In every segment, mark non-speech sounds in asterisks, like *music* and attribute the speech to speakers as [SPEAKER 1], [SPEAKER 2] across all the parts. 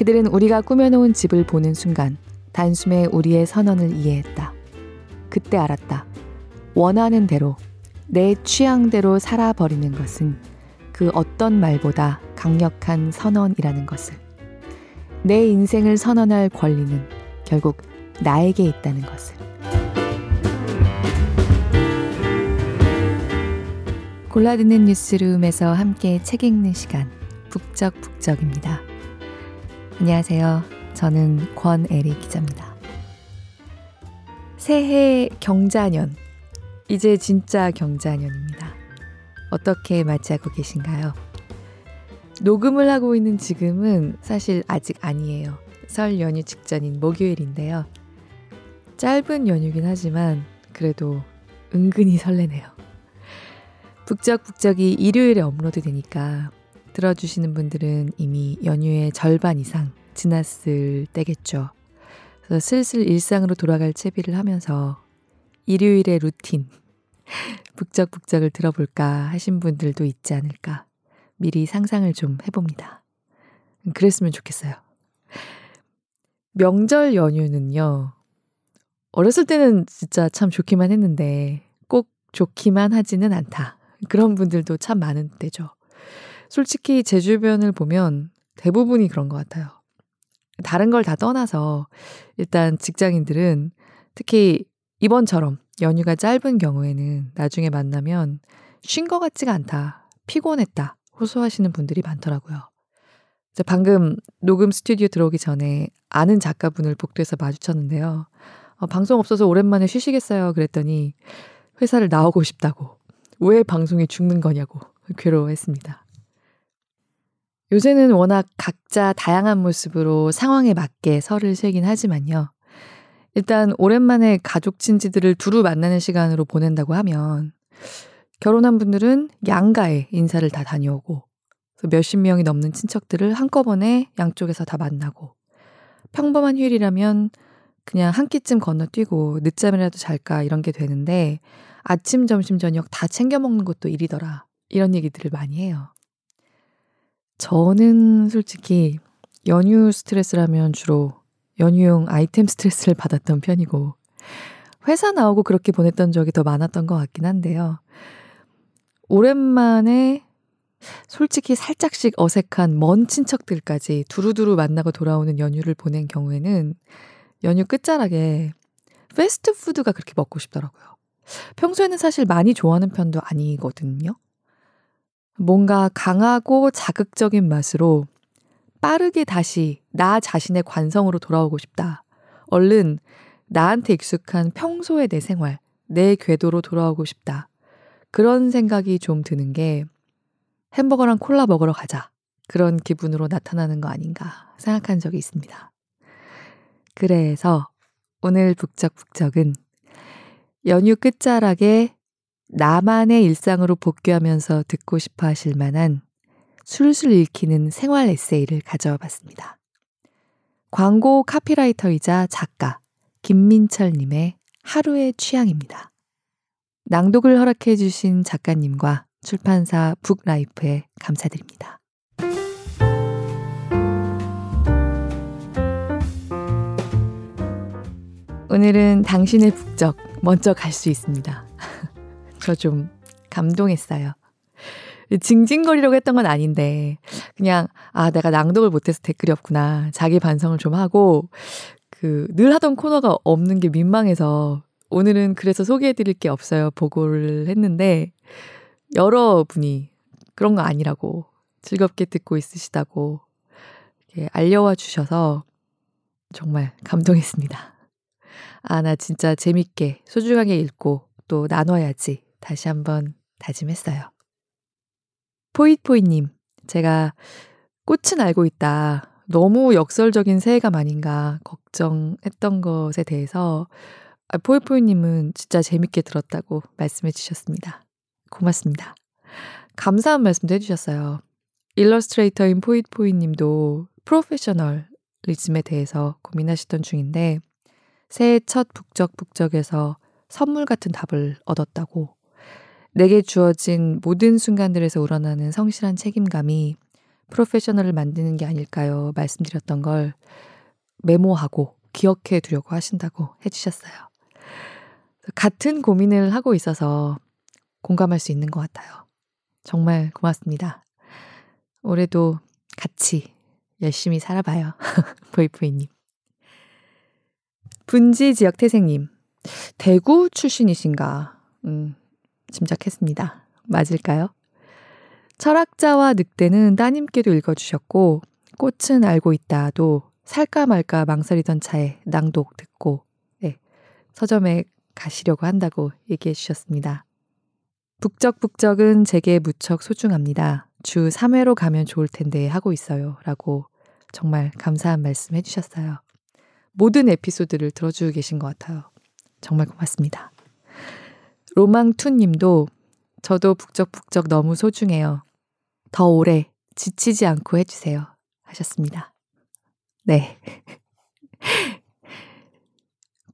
[SPEAKER 1] 그들은 우리가 꾸며놓은 집을 보는 순간 단숨에 우리의 선언을 이해했다. 그때 알았다. 원하는 대로, 내 취향대로 살아버리는 것은 그 어떤 말보다 강력한 선언이라는 것을. 내 인생을 선언할 권리는 결국 나에게 있다는 것을. 골라듣는 뉴스룸에서 함께 책 읽는 시간, 북적북적입니다. 안녕하세요. 저는 권애리 기자입니다. 새해 경자년. 이제 진짜 경자년입니다. 어떻게 맞이하고 계신가요? 녹음을 하고 있는 지금은 사실 아직 아니에요. 설 연휴 직전인 목요일인데요. 짧은 연휴긴 하지만 그래도 은근히 설레네요. 북적북적이 일요일에 업로드 되니까 들어주시는 분들은 이미 연휴의 절반 이상 지났을 때겠죠. 그래서 슬슬 일상으로 돌아갈 채비를 하면서 일요일의 루틴, *laughs* 북적북적을 들어볼까 하신 분들도 있지 않을까 미리 상상을 좀 해봅니다. 그랬으면 좋겠어요. 명절 연휴는요, 어렸을 때는 진짜 참 좋기만 했는데 꼭 좋기만 하지는 않다. 그런 분들도 참 많은 때죠. 솔직히 제 주변을 보면 대부분이 그런 것 같아요. 다른 걸 다 떠나서 일단 직장인들은 특히 이번처럼 연휴가 짧은 경우에는 나중에 만나면 쉰 것 같지가 않다. 피곤했다. 호소하시는 분들이 많더라고요. 방금 녹음 스튜디오 들어오기 전에 아는 작가분을 복도에서 마주쳤는데요. 어, 방송 없어서 오랜만에 쉬시겠어요? 그랬더니 회사를 나오고 싶다고. 왜 방송이 죽는 거냐고 괴로워했습니다. 요새는 워낙 각자 다양한 모습으로 상황에 맞게 설을 세긴 하지만요. 일단 오랜만에 가족 친지들을 두루 만나는 시간으로 보낸다고 하면 결혼한 분들은 양가에 인사를 다 다녀오고 몇십 명이 넘는 친척들을 한꺼번에 양쪽에서 다 만나고 평범한 휴일이라면 그냥 한 끼쯤 건너뛰고 늦잠이라도 잘까 이런 게 되는데 아침, 점심, 저녁 다 챙겨 먹는 것도 일이더라. 이런 얘기들을 많이 해요. 저는 솔직히 연휴 스트레스라면 주로 연휴용 아이템 스트레스를 받았던 편이고 회사 나오고 그렇게 보냈던 적이 더 많았던 것 같긴 한데요. 오랜만에 솔직히 살짝씩 어색한 먼 친척들까지 두루두루 만나고 돌아오는 연휴를 보낸 경우에는 연휴 끝자락에 패스트푸드가 그렇게 먹고 싶더라고요. 평소에는 사실 많이 좋아하는 편도 아니거든요. 뭔가 강하고 자극적인 맛으로 빠르게 다시 나 자신의 관성으로 돌아오고 싶다. 얼른 나한테 익숙한 평소의 내 생활, 내 궤도로 돌아오고 싶다. 그런 생각이 좀 드는 게 햄버거랑 콜라 먹으러 가자. 그런 기분으로 나타나는 거 아닌가 생각한 적이 있습니다. 그래서 오늘 북적북적은 연휴 끝자락에 나만의 일상으로 복귀하면서 듣고 싶어 하실 만한 술술 읽히는 생활 에세이를 가져와 봤습니다. 광고 카피라이터이자 작가 김민철님의 하루의 취향입니다. 낭독을 허락해 주신 작가님과 출판사 북라이프에 감사드립니다. 오늘은 당신의 북적 먼저 갈 수 있습니다. 저 좀 감동했어요. 징징거리려고 했던 건 아닌데, 그냥, 아, 내가 낭독을 못해서 댓글이 없구나. 자기 반성을 좀 하고, 그, 늘 하던 코너가 없는 게 민망해서, 오늘은 그래서 소개해드릴 게 없어요. 보고를 했는데, 여러분이 그런 거 아니라고, 즐겁게 듣고 있으시다고, 알려와 주셔서, 정말 감동했습니다. 아, 나 진짜 재밌게, 소중하게 읽고, 또 나눠야지. 다시 한번 다짐했어요. 포이포이님, 제가 꽃은 알고 있다. 너무 역설적인 새해감 아닌가 걱정했던 것에 대해서 아, 포이포이님은 진짜 재밌게 들었다고 말씀해 주셨습니다. 고맙습니다. 감사한 말씀도 해주셨어요. 일러스트레이터인 포이포이님도 프로페셔널리즘에 대해서 고민하시던 중인데 새해 첫 북적북적에서 선물 같은 답을 얻었다고 내게 주어진 모든 순간들에서 우러나는 성실한 책임감이 프로페셔널을 만드는 게 아닐까요? 말씀드렸던 걸 메모하고 기억해 두려고 하신다고 해주셨어요. 같은 고민을 하고 있어서 공감할 수 있는 것 같아요. 정말 고맙습니다. 올해도 같이 열심히 살아봐요. *laughs* 보이프이님. 분지 지역 태생님. 대구 출신이신가? 음, 짐작했습니다. 맞을까요? 철학자와 늑대는 따님께도 읽어주셨고, 꽃은 알고 있다도 살까 말까 망설이던 차에 낭독 듣고, 네, 서점에 가시려고 한다고 얘기해 주셨습니다. 북적북적은 제게 무척 소중합니다. 주 3회로 가면 좋을 텐데 하고 있어요. 라고 정말 감사한 말씀 해주셨어요. 모든 에피소드를 들어주고 계신 것 같아요. 정말 고맙습니다. 로망투 님도 저도 북적북적 너무 소중해요. 더 오래 지치지 않고 해주세요. 하셨습니다. 네. *laughs*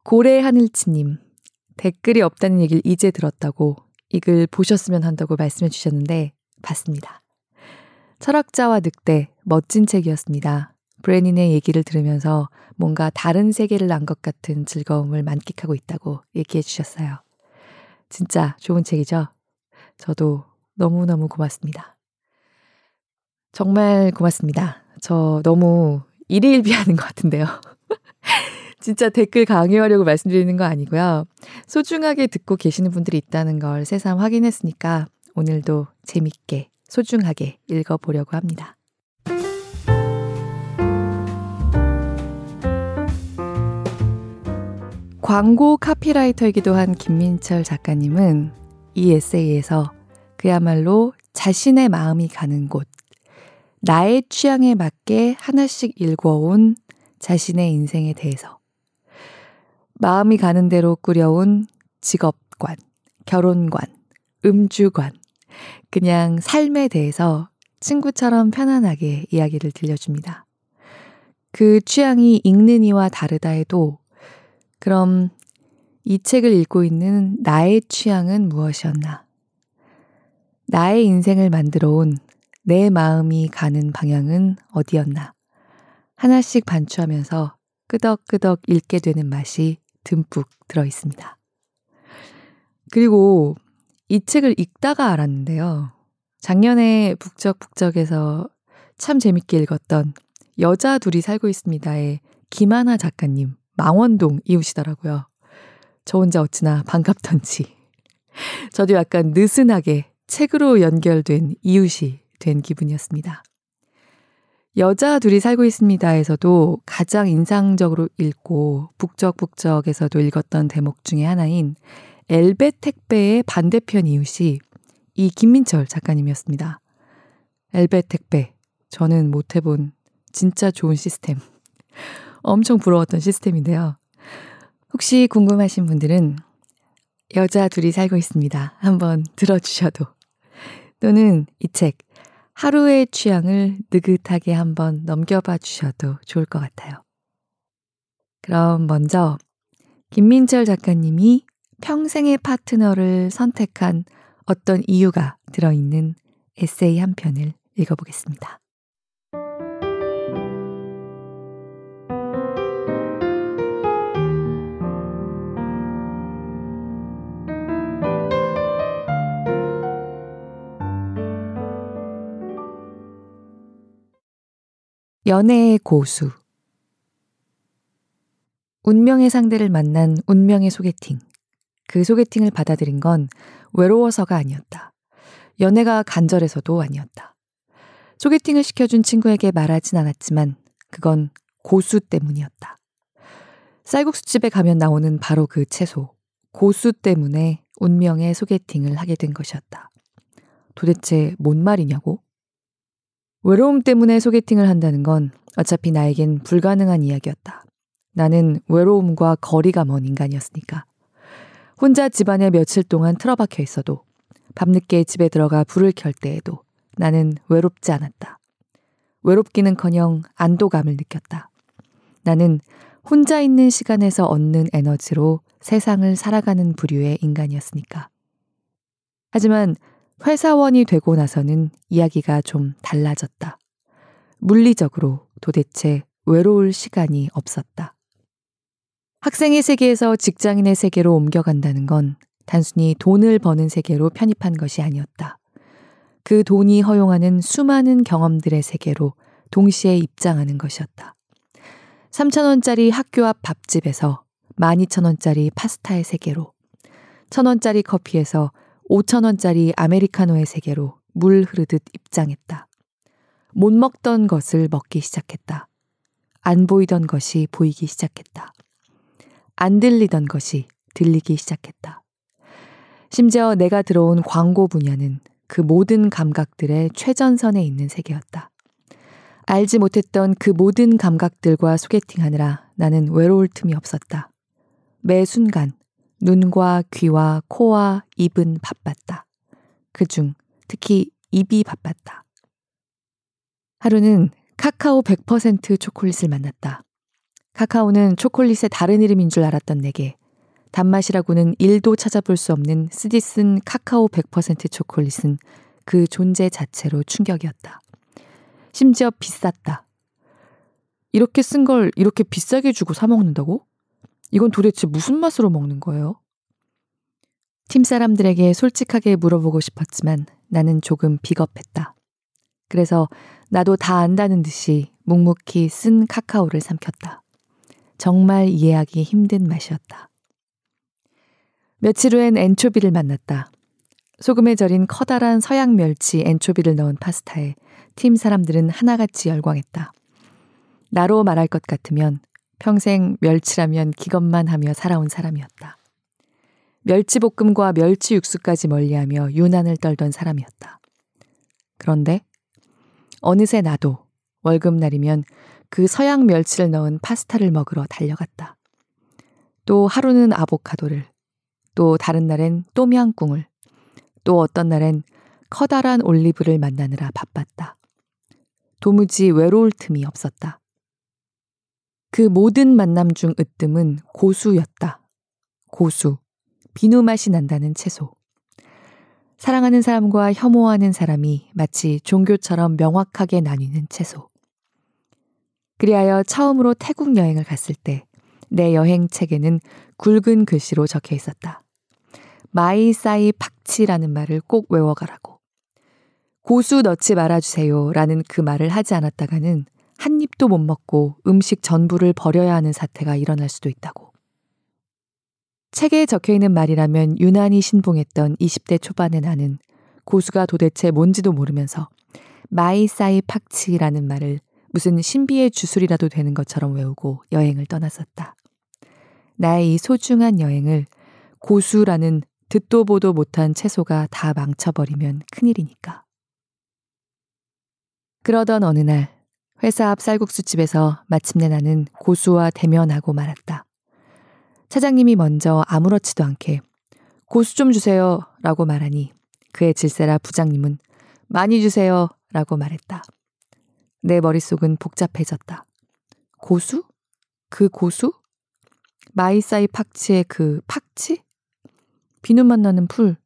[SPEAKER 1] 고래 하늘치님, 댓글이 없다는 얘기를 이제 들었다고 이 글 보셨으면 한다고 말씀해 주셨는데, 봤습니다. 철학자와 늑대, 멋진 책이었습니다. 브레닌의 얘기를 들으면서 뭔가 다른 세계를 난것 같은 즐거움을 만끽하고 있다고 얘기해 주셨어요. 진짜 좋은 책이죠? 저도 너무너무 고맙습니다. 정말 고맙습니다. 저 너무 일희일비하는 *laughs* 것 같은데요. *laughs* 진짜 댓글 강요하려고 말씀드리는 거 아니고요. 소중하게 듣고 계시는 분들이 있다는 걸 새삼 확인했으니까 오늘도 재밌게 소중하게 읽어보려고 합니다. 광고 카피라이터이기도 한 김민철 작가님은 이 에세이에서 그야말로 자신의 마음이 가는 곳, 나의 취향에 맞게 하나씩 읽어온 자신의 인생에 대해서, 마음이 가는 대로 꾸려온 직업관, 결혼관, 음주관, 그냥 삶에 대해서 친구처럼 편안하게 이야기를 들려줍니다. 그 취향이 읽는 이와 다르다 해도 그럼 이 책을 읽고 있는 나의 취향은 무엇이었나? 나의 인생을 만들어 온 내 마음이 가는 방향은 어디였나? 하나씩 반추하면서 끄덕끄덕 읽게 되는 맛이 듬뿍 들어 있습니다. 그리고 이 책을 읽다가 알았는데요. 작년에 북적북적에서 참 재밌게 읽었던 여자 둘이 살고 있습니다의 김하나 작가님 망원동 이웃이더라고요. 저 혼자 어찌나 반갑던지. 저도 약간 느슨하게 책으로 연결된 이웃이 된 기분이었습니다. 여자 둘이 살고 있습니다에서도 가장 인상적으로 읽고 북적북적에서도 읽었던 대목 중의 하나인 엘베 택배의 반대편 이웃이 이 김민철 작가님이었습니다. 엘베 택배. 저는 못 해본 진짜 좋은 시스템. 엄청 부러웠던 시스템인데요. 혹시 궁금하신 분들은 여자 둘이 살고 있습니다. 한번 들어주셔도. 또는 이 책, 하루의 취향을 느긋하게 한번 넘겨봐 주셔도 좋을 것 같아요. 그럼 먼저 김민철 작가님이 평생의 파트너를 선택한 어떤 이유가 들어있는 에세이 한 편을 읽어보겠습니다. 연애의 고수. 운명의 상대를 만난 운명의 소개팅. 그 소개팅을 받아들인 건 외로워서가 아니었다. 연애가 간절해서도 아니었다. 소개팅을 시켜준 친구에게 말하진 않았지만 그건 고수 때문이었다. 쌀국수집에 가면 나오는 바로 그 채소. 고수 때문에 운명의 소개팅을 하게 된 것이었다. 도대체 뭔 말이냐고? 외로움 때문에 소개팅을 한다는 건 어차피 나에겐 불가능한 이야기였다. 나는 외로움과 거리가 먼 인간이었으니까. 혼자 집안에 며칠 동안 틀어박혀 있어도 밤늦게 집에 들어가 불을 켤 때에도 나는 외롭지 않았다. 외롭기는 커녕 안도감을 느꼈다. 나는 혼자 있는 시간에서 얻는 에너지로 세상을 살아가는 부류의 인간이었으니까. 하지만 회사원이 되고 나서는 이야기가 좀 달라졌다. 물리적으로 도대체 외로울 시간이 없었다. 학생의 세계에서 직장인의 세계로 옮겨간다는 건 단순히 돈을 버는 세계로 편입한 것이 아니었다. 그 돈이 허용하는 수많은 경험들의 세계로 동시에 입장하는 것이었다. 3천원짜리 학교 앞 밥집에서 12,000원짜리 파스타의 세계로, 1,000원짜리 커피에서 5,000원짜리 아메리카노의 세계로 물 흐르듯 입장했다. 못 먹던 것을 먹기 시작했다. 안 보이던 것이 보이기 시작했다. 안 들리던 것이 들리기 시작했다. 심지어 내가 들어온 광고 분야는 그 모든 감각들의 최전선에 있는 세계였다. 알지 못했던 그 모든 감각들과 소개팅하느라 나는 외로울 틈이 없었다. 매 순간 눈과 귀와 코와 입은 바빴다. 그중 특히 입이 바빴다. 하루는 카카오 100% 초콜릿을 만났다. 카카오는 초콜릿의 다른 이름인 줄 알았던 내게 단맛이라고는 1도 찾아볼 수 없는 쓰디쓴 카카오 100% 초콜릿은 그 존재 자체로 충격이었다. 심지어 비쌌다. 이렇게 쓴 걸 이렇게 비싸게 주고 사먹는다고? 이건 도대체 무슨 맛으로 먹는 거예요? 팀 사람들에게 솔직하게 물어보고 싶었지만 나는 조금 비겁했다. 그래서 나도 다 안다는 듯이 묵묵히 쓴 카카오를 삼켰다. 정말 이해하기 힘든 맛이었다. 며칠 후엔 엔초비를 만났다. 소금에 절인 커다란 서양 멸치 엔초비를 넣은 파스타에 팀 사람들은 하나같이 열광했다. 나로 말할 것 같으면 평생 멸치라면 기겁만 하며 살아온 사람이었다. 멸치볶음과 멸치 육수까지 멀리하며 유난을 떨던 사람이었다. 그런데 어느새 나도 월급날이면 그 서양 멸치를 넣은 파스타를 먹으러 달려갔다. 또 하루는 아보카도를, 또 다른 날엔 또미앙꿍을, 또 어떤 날엔 커다란 올리브를 만나느라 바빴다. 도무지 외로울 틈이 없었다. 그 모든 만남 중 으뜸은 고수였다. 고수. 비누 맛이 난다는 채소. 사랑하는 사람과 혐오하는 사람이 마치 종교처럼 명확하게 나뉘는 채소. 그리하여 처음으로 태국 여행을 갔을 때 내 여행 책에는 굵은 글씨로 적혀 있었다. ไม่ใส่ผักชี라는 말을 꼭 외워가라고. 고수 넣지 말아주세요 라는 그 말을 하지 않았다가는 한 입도 못 먹고 음식 전부를 버려야 하는 사태가 일어날 수도 있다고. 책에 적혀 있는 말이라면 유난히 신봉했던 20대 초반의 나는 고수가 도대체 뭔지도 모르면서 ไม่ใส่ผักชี라는 말을 무슨 신비의 주술이라도 되는 것처럼 외우고 여행을 떠났었다. 나의 이 소중한 여행을 고수라는 듣도 보도 못한 채소가 다 망쳐버리면 큰일이니까. 그러던 어느 날 회사 앞 쌀국수집에서 마침내 나는 고수와 대면하고 말았다. 차장님이 먼저 아무렇지도 않게 고수 좀 주세요 라고 말하니 그에 질세라 부장님은 많이 주세요 라고 말했다. 내 머릿속은 복잡해졌다. 고수? 그 고수? ไม่ใส่ผักชี의 그 ผักชี? 비누 맛 나는 풀.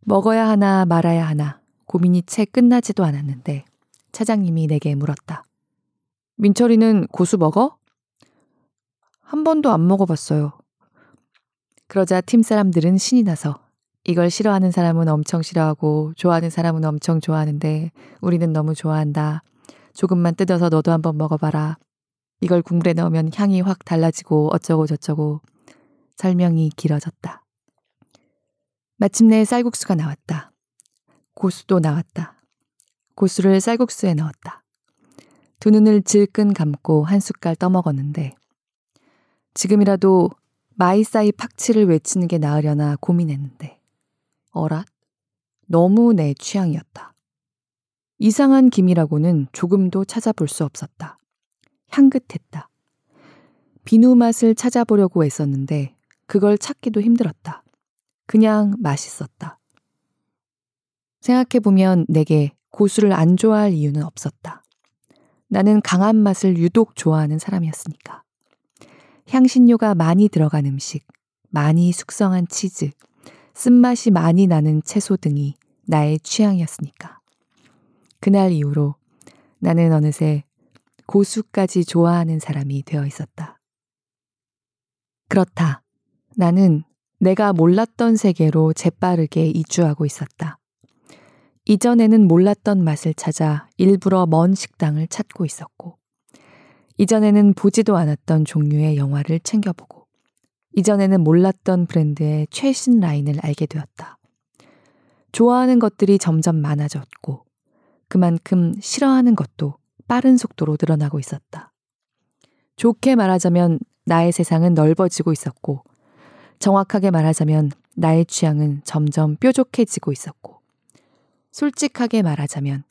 [SPEAKER 1] 먹어야 하나 말아야 하나 고민이 채 끝나지도 않았는데 차장님이 내게 물었다. 민철이는 고수 먹어? 한 번도 안 먹어봤어요. 그러자 팀 사람들은 신이 나서 이걸 싫어하는 사람은 엄청 싫어하고 좋아하는 사람은 엄청 좋아하는데 우리는 너무 좋아한다. 조금만 뜯어서 너도 한번 먹어봐라. 이걸 국물에 넣으면 향이 확 달라지고 어쩌고 저쩌고 설명이 길어졌다. 마침내 쌀국수가 나왔다. 고수도 나왔다. 고수를 쌀국수에 넣었다. 두 눈을 질끈 감고 한 숟갈 떠먹었는데 지금이라도 ไม่ใส่ผักชี를 외치는 게 나으려나 고민했는데 어랏 너무 내 취향이었다. 이상한 느낌이라고는 조금도 찾아볼 수 없었다. 향긋했다. 비누 맛을 찾아보려고 했었는데 그걸 찾기도 힘들었다. 그냥 맛있었다. 생각해보면 내게 고수를 안 좋아할 이유는 없었다. 나는 강한 맛을 유독 좋아하는 사람이었으니까. 향신료가 많이 들어간 음식, 많이 숙성한 치즈, 쓴맛이 많이 나는 채소 등이 나의 취향이었으니까. 그날 이후로 나는 어느새 고수까지 좋아하는 사람이 되어 있었다. 그렇다. 나는 내가 몰랐던 세계로 재빠르게 이주하고 있었다. 이전에는 몰랐던 맛을 찾아 일부러 먼 식당을 찾고 있었고, 이전에는 보지도 않았던 종류의 영화를 챙겨보고, 이전에는 몰랐던 브랜드의 최신 라인을 알게 되었다. 좋아하는 것들이 점점 많아졌고, 그만큼 싫어하는 것도 빠른 속도로 늘어나고 있었다. 좋게 말하자면 나의 세상은 넓어지고 있었고, 정확하게 말하자면 나의 취향은 점점 뾰족해지고 있었고, 솔직하게 말하자면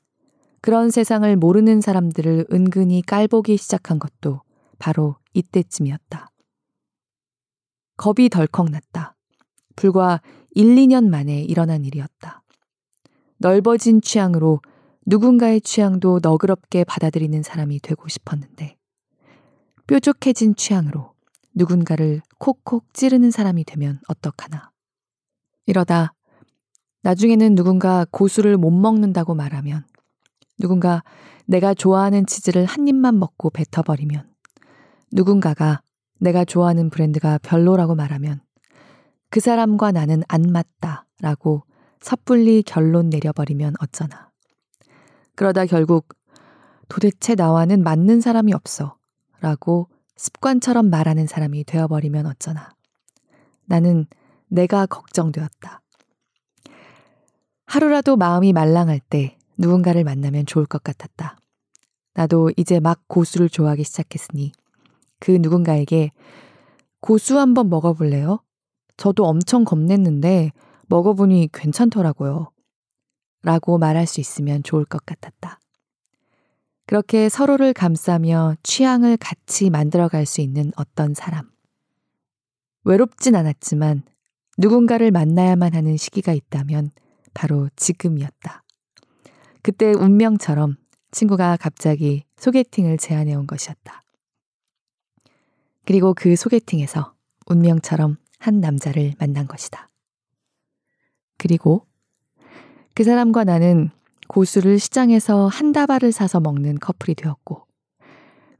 [SPEAKER 1] 그런 세상을 모르는 사람들을 은근히 깔보기 시작한 것도 바로 이때쯤이었다. 겁이 덜컥 났다. 불과 1, 2년 만에 일어난 일이었다. 넓어진 취향으로 누군가의 취향도 너그럽게 받아들이는 사람이 되고 싶었는데, 뾰족해진 취향으로 누군가를 콕콕 찌르는 사람이 되면 어떡하나. 이러다 나중에는 누군가 고수를 못 먹는다고 말하면, 누군가 내가 좋아하는 치즈를 한 입만 먹고 뱉어버리면, 누군가가 내가 좋아하는 브랜드가 별로라고 말하면, 그 사람과 나는 안 맞다 라고 섣불리 결론 내려버리면 어쩌나. 그러다 결국 도대체 나와는 맞는 사람이 없어 라고 습관처럼 말하는 사람이 되어버리면 어쩌나. 나는 내가 걱정되었다. 하루라도 마음이 말랑할 때 누군가를 만나면 좋을 것 같았다. 나도 이제 막 고수를 좋아하기 시작했으니 그 누군가에게 고수 한번 먹어볼래요? 저도 엄청 겁냈는데 먹어보니 괜찮더라고요. 라고 말할 수 있으면 좋을 것 같았다. 그렇게 서로를 감싸며 취향을 같이 만들어갈 수 있는 어떤 사람. 외롭진 않았지만 누군가를 만나야만 하는 시기가 있다면 바로 지금이었다. 그때 운명처럼 친구가 갑자기 소개팅을 제안해 온 것이었다. 그리고 그 소개팅에서 운명처럼 한 남자를 만난 것이다. 그리고 그 사람과 나는 고수를 시장에서 한 다발을 사서 먹는 커플이 되었고,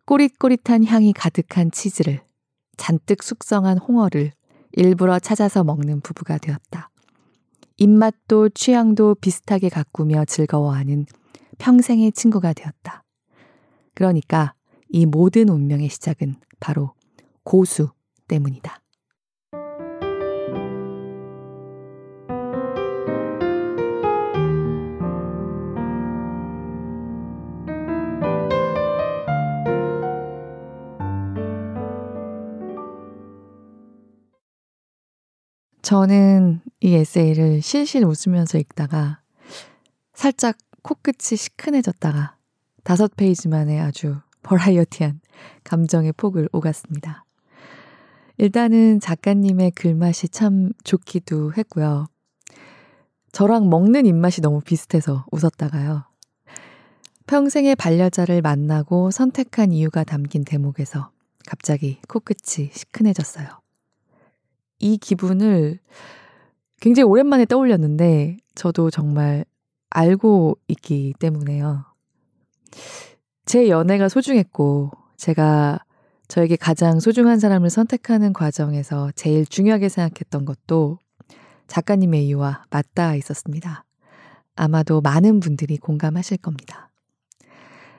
[SPEAKER 1] 꼬릿꼬릿한 향이 가득한 치즈를, 잔뜩 숙성한 홍어를 일부러 찾아서 먹는 부부가 되었다. 입맛도 취향도 비슷하게 가꾸며 즐거워하는 평생의 친구가 되었다. 그러니까 이 모든 운명의 시작은 바로 고수 때문이다. 저는 이 에세이를 실실 웃으면서 읽다가 살짝 코끝이 시큰해졌다가 다섯 페이지 만에 아주 버라이어티한 감정의 폭을 오갔습니다. 일단은 작가님의 글맛이 참 좋기도 했고요. 저랑 먹는 입맛이 너무 비슷해서 웃었다가요. 평생의 반려자를 만나고 선택한 이유가 담긴 대목에서 갑자기 코끝이 시큰해졌어요. 이 기분을 굉장히 오랜만에 떠올렸는데 저도 정말 알고 있기 때문에요. 제 연애가 소중했고 제가 저에게 가장 소중한 사람을 선택하는 과정에서 제일 중요하게 생각했던 것도 작가님의 이유와 맞닿아 있었습니다. 아마도 많은 분들이 공감하실 겁니다.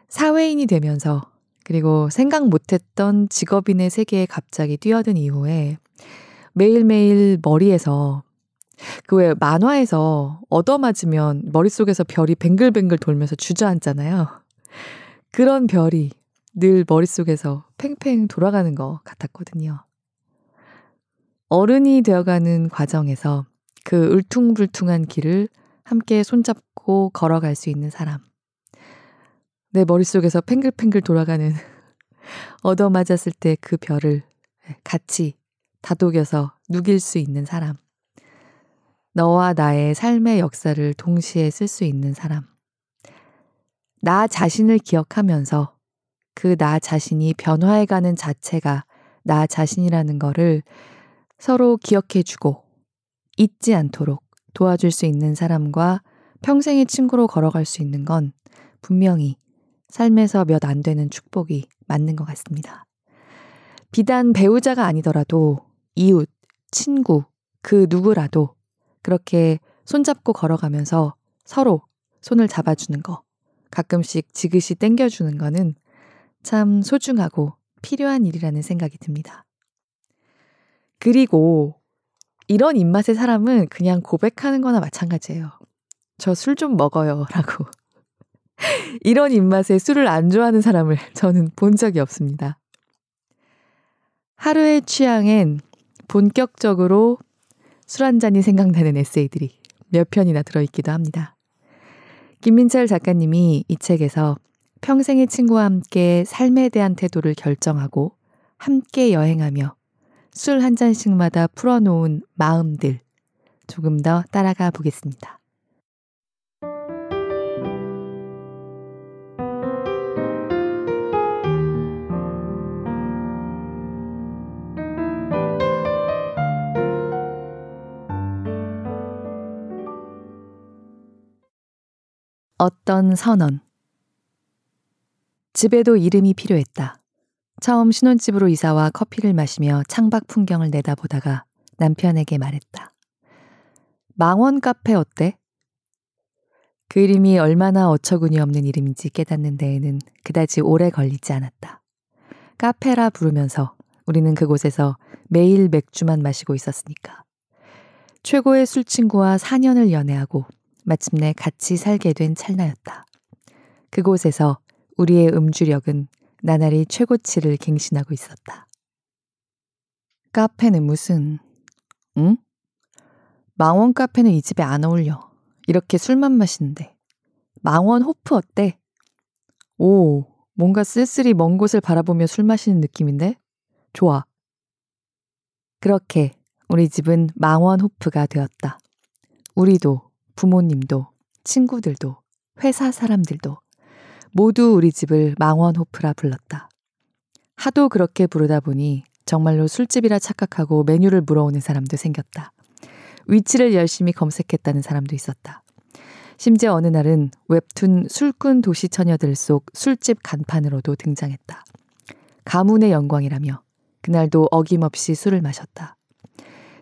[SPEAKER 1] 사회인이 되면서 그리고 생각 못했던 직업인의 세계에 갑자기 뛰어든 이후에 매일매일 머리에서 그 왜 만화에서 얻어맞으면 머릿속에서 별이 뱅글뱅글 돌면서 주저앉잖아요. 그런 별이 늘 머릿속에서 팽팽 돌아가는 것 같았거든요. 어른이 되어가는 과정에서 그 울퉁불퉁한 길을 함께 손잡고 걸어갈 수 있는 사람. 내 머릿속에서 팽글팽글 돌아가는 *laughs* 얻어맞았을 때 그 별을 같이 다독여서 누길 수 있는 사람. 너와 나의 삶의 역사를 동시에 쓸 수 있는 사람. 나 자신을 기억하면서 그 나 자신이 변화해가는 자체가 나 자신이라는 거를 서로 기억해주고 잊지 않도록 도와줄 수 있는 사람과 평생의 친구로 걸어갈 수 있는 건 분명히 삶에서 몇 안 되는 축복이 맞는 것 같습니다. 비단 배우자가 아니더라도 이웃, 친구, 그 누구라도 그렇게 손잡고 걸어가면서 서로 손을 잡아주는 거, 가끔씩 지그시 땡겨주는 거는 참 소중하고 필요한 일이라는 생각이 듭니다. 그리고 이런 입맛의 사람은 그냥 고백하는 거나 마찬가지예요. 저 술 좀 먹어요. *laughs* 라고. 이런 입맛에 술을 안 좋아하는 사람을 저는 본 적이 없습니다. 하루의 취향엔 본격적으로 술 한 잔이 생각나는 에세이들이 몇 편이나 들어있기도 합니다. 김민철 작가님이 이 책에서 평생의 친구와 함께 삶에 대한 태도를 결정하고 함께 여행하며 술 한 잔씩마다 풀어놓은 마음들 조금 더 따라가 보겠습니다. 어떤 선언. 집에도 이름이 필요했다. 처음 신혼집으로 이사와 커피를 마시며 창밖 풍경을 내다보다가 남편에게 말했다. 망원 카페 어때? 그 이름이 얼마나 어처구니 없는 이름인지 깨닫는 데에는 그다지 오래 걸리지 않았다. 카페라 부르면서 우리는 그곳에서 매일 맥주만 마시고 있었으니까. 최고의 술친구와 4년을 연애하고 마침내 같이 살게 된 찰나였다. 그곳에서 우리의 음주력은 나날이 최고치를 갱신하고 있었다. 카페는 무슨, 응? 망원 카페는 이 집에 안 어울려. 이렇게 술만 마시는데. 망원 호프 어때? 오, 뭔가 쓸쓸히 먼 곳을 바라보며 술 마시는 느낌인데? 좋아. 그렇게 우리 집은 망원 호프가 되었다. 우리도 부모님도, 친구들도, 회사 사람들도 모두 우리 집을 망원호프라 불렀다. 하도 그렇게 부르다 보니 정말로 술집이라 착각하고 메뉴를 물어오는 사람도 생겼다. 위치를 열심히 검색했다는 사람도 있었다. 심지어 어느 날은 웹툰 술꾼 도시 처녀들 속 술집 간판으로도 등장했다. 가문의 영광이라며 그날도 어김없이 술을 마셨다.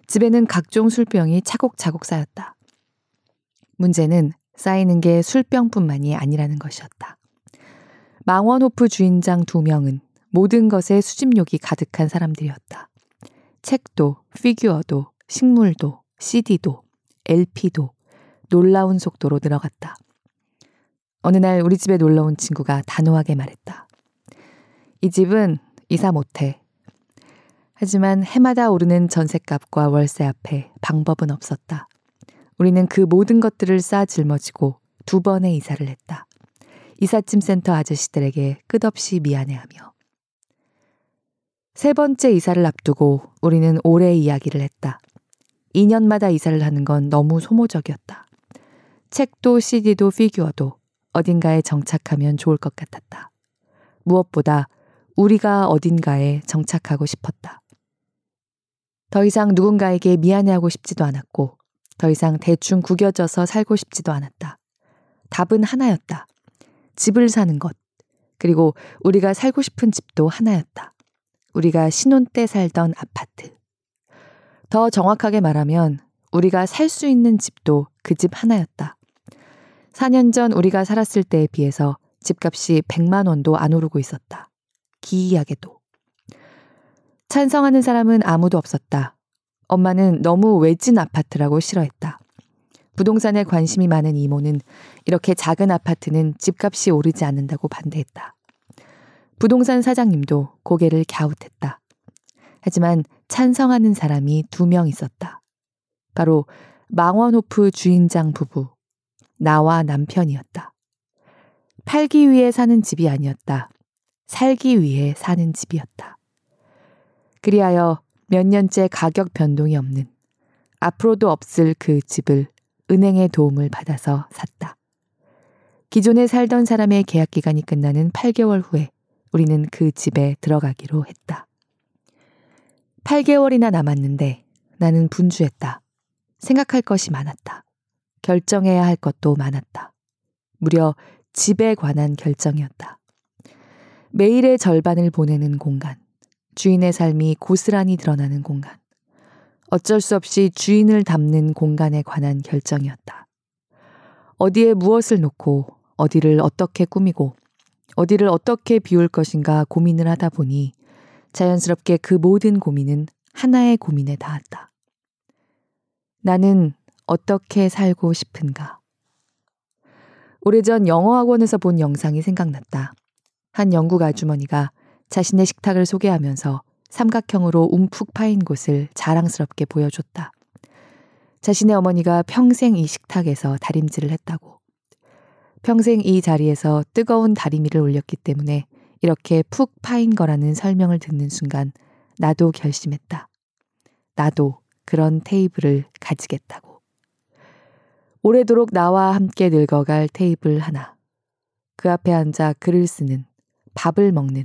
[SPEAKER 1] 집에는 각종 술병이 차곡차곡 쌓였다. 문제는 쌓이는 게 술병뿐만이 아니라는 것이었다. 망원호프 주인장 두 명은 모든 것에 수집욕이 가득한 사람들이었다. 책도, 피규어도, 식물도, CD도, LP도 놀라운 속도로 늘어갔다. 어느 날 우리 집에 놀러 온 친구가 단호하게 말했다. 이 집은 이사 못해. 하지만 해마다 오르는 전셋값과 월세 앞에 방법은 없었다. 우리는 그 모든 것들을 쌓아 짊어지고 두 번의 이사를 했다. 이삿짐 센터 아저씨들에게 끝없이 미안해하며. 세 번째 이사를 앞두고 우리는 올해 이야기를 했다. 2년마다 이사를 하는 건 너무 소모적이었다. 책도 CD도 피규어도 어딘가에 정착하면 좋을 것 같았다. 무엇보다 우리가 어딘가에 정착하고 싶었다. 더 이상 누군가에게 미안해하고 싶지도 않았고 더 이상 대충 구겨져서 살고 싶지도 않았다. 답은 하나였다. 집을 사는 것. 그리고 우리가 살고 싶은 집도 하나였다. 우리가 신혼 때 살던 아파트. 더 정확하게 말하면 우리가 살 수 있는 집도 그 집 하나였다. 4년 전 우리가 살았을 때에 비해서 집값이 100만 원도 안 오르고 있었다. 기이하게도. 찬성하는 사람은 아무도 없었다. 엄마는 너무 외진 아파트라고 싫어했다. 부동산에 관심이 많은 이모는 이렇게 작은 아파트는 집값이 오르지 않는다고 반대했다. 부동산 사장님도 고개를 갸웃했다. 하지만 찬성하는 사람이 두 명 있었다. 바로 망원호프 주인장 부부, 나와 남편이었다. 팔기 위해 사는 집이 아니었다. 살기 위해 사는 집이었다. 그리하여 몇 년째 가격 변동이 없는 앞으로도 없을 그 집을 은행의 도움을 받아서 샀다. 기존에 살던 사람의 계약 기간이 끝나는 8개월 후에 우리는 그 집에 들어가기로 했다. 8개월이나 남았는데 나는 분주했다. 생각할 것이 많았다. 결정해야 할 것도 많았다. 무려 집에 관한 결정이었다. 매일의 절반을 보내는 공간. 주인의 삶이 고스란히 드러나는 공간. 어쩔 수 없이 주인을 담는 공간에 관한 결정이었다. 어디에 무엇을 놓고 어디를 어떻게 꾸미고 어디를 어떻게 비울 것인가 고민을 하다 보니 자연스럽게 그 모든 고민은 하나의 고민에 닿았다. 나는 어떻게 살고 싶은가? 오래전 영어학원에서 본 영상이 생각났다. 한 영국 아주머니가 자신의 식탁을 소개하면서 삼각형으로 움푹 파인 곳을 자랑스럽게 보여줬다. 자신의 어머니가 평생 이 식탁에서 다림질을 했다고. 평생 이 자리에서 뜨거운 다리미를 올렸기 때문에 이렇게 푹 파인 거라는 설명을 듣는 순간 나도 결심했다. 나도 그런 테이블을 가지겠다고. 오래도록 나와 함께 늙어갈 테이블 하나. 그 앞에 앉아 글을 쓰는, 밥을 먹는,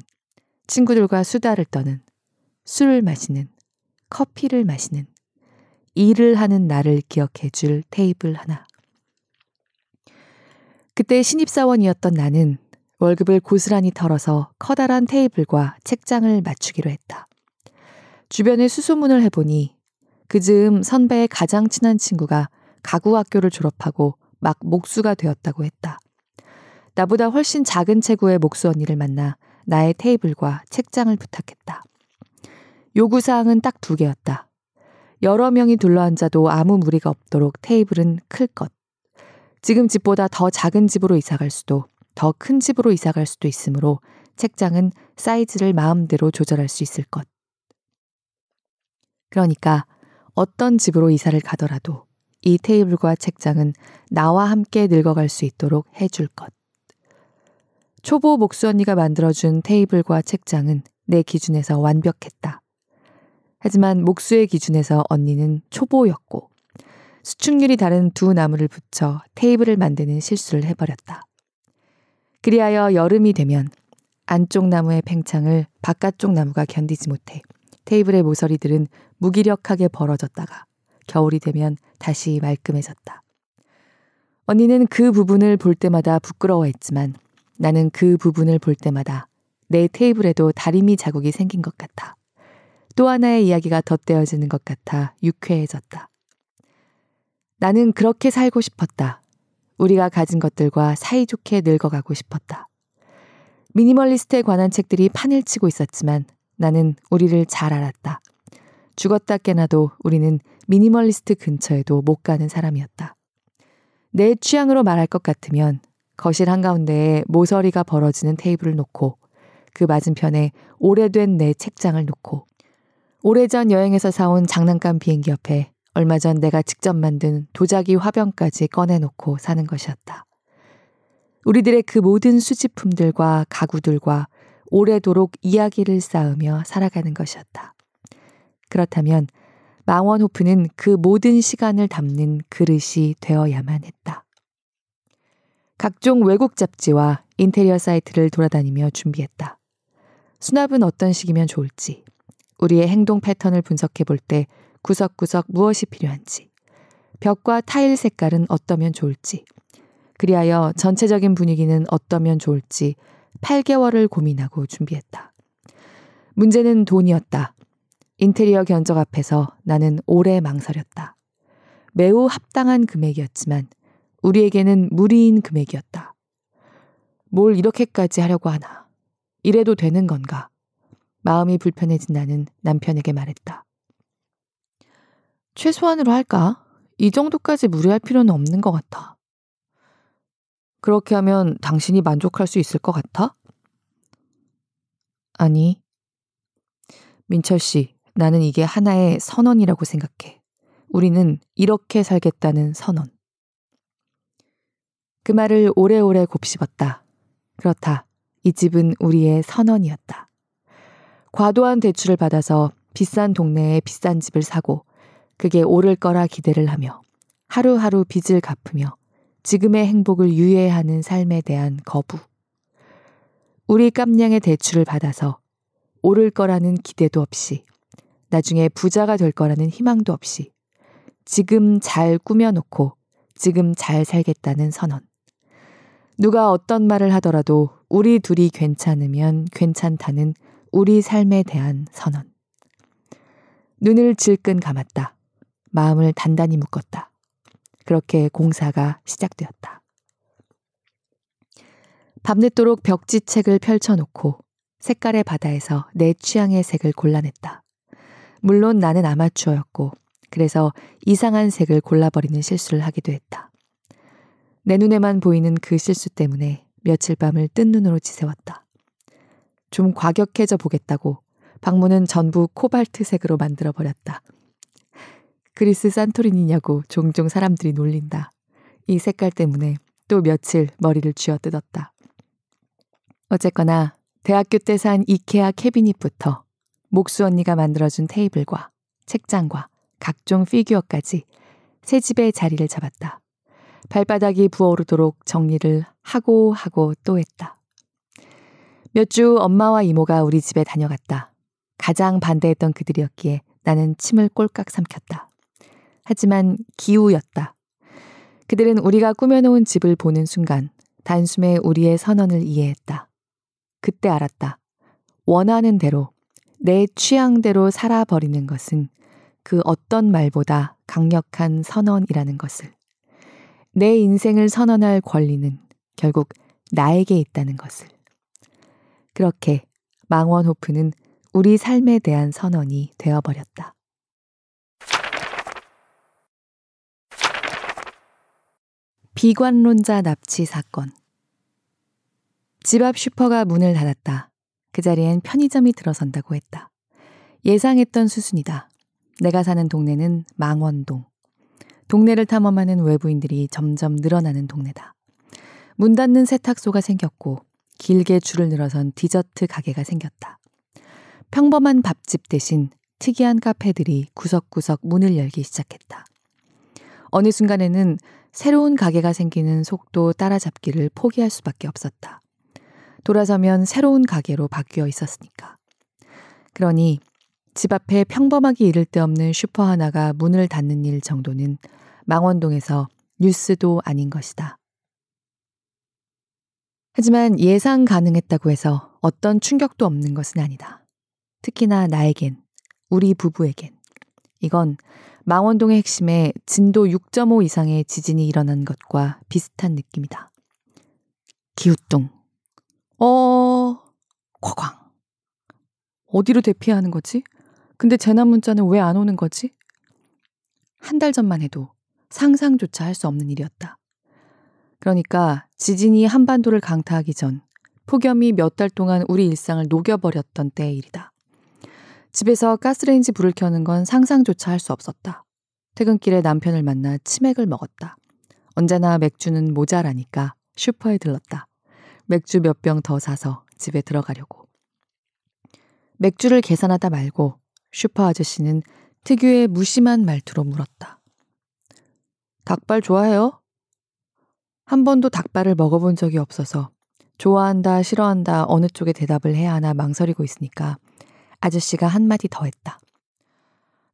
[SPEAKER 1] 친구들과 수다를 떠는, 술을 마시는, 커피를 마시는, 일을 하는 나를 기억해 줄 테이블 하나. 그때 신입사원이었던 나는 월급을 고스란히 털어서 커다란 테이블과 책장을 맞추기로 했다. 주변에 수소문을 해보니 그 즈음 선배의 가장 친한 친구가 가구학교를 졸업하고 막 목수가 되었다고 했다. 나보다 훨씬 작은 체구의 목수 언니를 만나 나의 테이블과 책장을 부탁했다. 요구사항은 딱 두 개였다. 여러 명이 둘러앉아도 아무 무리가 없도록 테이블은 클 것. 지금 집보다 더 작은 집으로 이사갈 수도, 더 큰 집으로 이사갈 수도 있으므로 책장은 사이즈를 마음대로 조절할 수 있을 것. 그러니까 어떤 집으로 이사를 가더라도 이 테이블과 책장은 나와 함께 늙어갈 수 있도록 해줄 것. 초보 목수 언니가 만들어준 테이블과 책장은 내 기준에서 완벽했다. 하지만 목수의 기준에서 언니는 초보였고 수축률이 다른 두 나무를 붙여 테이블을 만드는 실수를 해버렸다. 그리하여 여름이 되면 안쪽 나무의 팽창을 바깥쪽 나무가 견디지 못해 테이블의 모서리들은 무기력하게 벌어졌다가 겨울이 되면 다시 말끔해졌다. 언니는 그 부분을 볼 때마다 부끄러워했지만 나는 그 부분을 볼 때마다 내 테이블에도 다리미 자국이 생긴 것 같아. 또 하나의 이야기가 덧대어지는 것 같아 유쾌해졌다. 나는 그렇게 살고 싶었다. 우리가 가진 것들과 사이좋게 늙어가고 싶었다. 미니멀리스트에 관한 책들이 판을 치고 있었지만 나는 우리를 잘 알았다. 죽었다 깨나도 우리는 미니멀리스트 근처에도 못 가는 사람이었다. 내 취향으로 말할 것 같으면 거실 한가운데에 모서리가 벌어지는 테이블을 놓고 그 맞은편에 오래된 내 책장을 놓고 오래전 여행에서 사온 장난감 비행기 옆에 얼마 전 내가 직접 만든 도자기 화병까지 꺼내놓고 사는 것이었다. 우리들의 그 모든 수집품들과 가구들과 오래도록 이야기를 쌓으며 살아가는 것이었다. 그렇다면 망원호프는 그 모든 시간을 담는 그릇이 되어야만 했다. 각종 외국 잡지와 인테리어 사이트를 돌아다니며 준비했다. 수납은 어떤 식이면 좋을지, 우리의 행동 패턴을 분석해 볼 때 구석구석 무엇이 필요한지, 벽과 타일 색깔은 어떠면 좋을지, 그리하여 전체적인 분위기는 어떠면 좋을지 8개월을 고민하고 준비했다. 문제는 돈이었다. 인테리어 견적 앞에서 나는 오래 망설였다. 매우 합당한 금액이었지만 우리에게는 무리인 금액이었다. 뭘 이렇게까지 하려고 하나. 이래도 되는 건가? 마음이 불편해진 나는 남편에게 말했다. 최소한으로 할까? 이 정도까지 무리할 필요는 없는 것 같아. 그렇게 하면 당신이 만족할 수 있을 것 같아? 아니. 민철 씨, 나는 이게 하나의 선언이라고 생각해. 우리는 이렇게 살겠다는 선언. 그 말을 오래오래 곱씹었다. 그렇다. 이 집은 우리의 선언이었다. 과도한 대출을 받아서 비싼 동네에 비싼 집을 사고 그게 오를 거라 기대를 하며 하루하루 빚을 갚으며 지금의 행복을 유예하는 삶에 대한 거부. 우리 깜냥의 대출을 받아서 오를 거라는 기대도 없이 나중에 부자가 될 거라는 희망도 없이 지금 잘 꾸며놓고 지금 잘 살겠다는 선언. 누가 어떤 말을 하더라도 우리 둘이 괜찮으면 괜찮다는 우리 삶에 대한 선언. 눈을 질끈 감았다. 마음을 단단히 묶었다. 그렇게 공사가 시작되었다. 밤늦도록 벽지책을 펼쳐놓고 색깔의 바다에서 내 취향의 색을 골라냈다. 물론 나는 아마추어였고, 그래서 이상한 색을 골라버리는 실수를 하기도 했다. 내 눈에만 보이는 그 실수 때문에 며칠 밤을 뜬 눈으로 지새웠다. 좀 과격해져 보겠다고 방문은 전부 코발트색으로 만들어 버렸다. 그리스 산토리니냐고 종종 사람들이 놀린다. 이 색깔 때문에 또 며칠 머리를 쥐어 뜯었다. 어쨌거나 대학교 때 산 이케아 캐비닛부터 목수 언니가 만들어준 테이블과 책장과 각종 피규어까지 새 집에 자리를 잡았다. 발바닥이 부어오르도록 정리를 하고 하고 또 했다. 몇 주 엄마와 이모가 우리 집에 다녀갔다. 가장 반대했던 그들이었기에 나는 침을 꼴깍 삼켰다. 하지만 기우였다. 그들은 우리가 꾸며놓은 집을 보는 순간 단숨에 우리의 선언을 이해했다. 그때 알았다. 원하는 대로, 내 취향대로 살아버리는 것은 그 어떤 말보다 강력한 선언이라는 것을. 내 인생을 선언할 권리는 결국 나에게 있다는 것을. 그렇게 망원호프는 우리 삶에 대한 선언이 되어버렸다. 비관론자 납치 사건. 집 앞 슈퍼가 문을 닫았다. 그 자리엔 편의점이 들어선다고 했다. 예상했던 수순이다. 내가 사는 동네는 망원동. 동네를 탐험하는 외부인들이 점점 늘어나는 동네다. 문 닫는 세탁소가 생겼고 길게 줄을 늘어선 디저트 가게가 생겼다. 평범한 밥집 대신 특이한 카페들이 구석구석 문을 열기 시작했다. 어느 순간에는 새로운 가게가 생기는 속도 따라잡기를 포기할 수밖에 없었다. 돌아서면 새로운 가게로 바뀌어 있었으니까. 그러니 집 앞에 평범하게 이를 데 없는 슈퍼 하나가 문을 닫는 일 정도는 망원동에서 뉴스도 아닌 것이다. 하지만 예상 가능했다고 해서 어떤 충격도 없는 것은 아니다. 특히나 나에겐, 우리 부부에겐. 이건 망원동의 핵심에 진도 6.5 이상의 지진이 일어난 것과 비슷한 느낌이다. 기우뚱. 어, 과광. 어디로 대피하는 거지? 근데 재난 문자는 왜 안 오는 거지? 한 달 전만 해도 상상조차 할 수 없는 일이었다. 그러니까 지진이 한반도를 강타하기 전 폭염이 몇 달 동안 우리 일상을 녹여버렸던 때의 일이다. 집에서 가스레인지 불을 켜는 건 상상조차 할 수 없었다. 퇴근길에 남편을 만나 치맥을 먹었다. 언제나 맥주는 모자라니까 슈퍼에 들렀다. 맥주 몇 병 더 사서 집에 들어가려고. 맥주를 계산하다 말고 슈퍼 아저씨는 특유의 무심한 말투로 물었다. 닭발 좋아해요? 한 번도 닭발을 먹어본 적이 없어서 좋아한다, 싫어한다, 어느 쪽에 대답을 해야 하나 망설이고 있으니까 아저씨가 한마디 더 했다.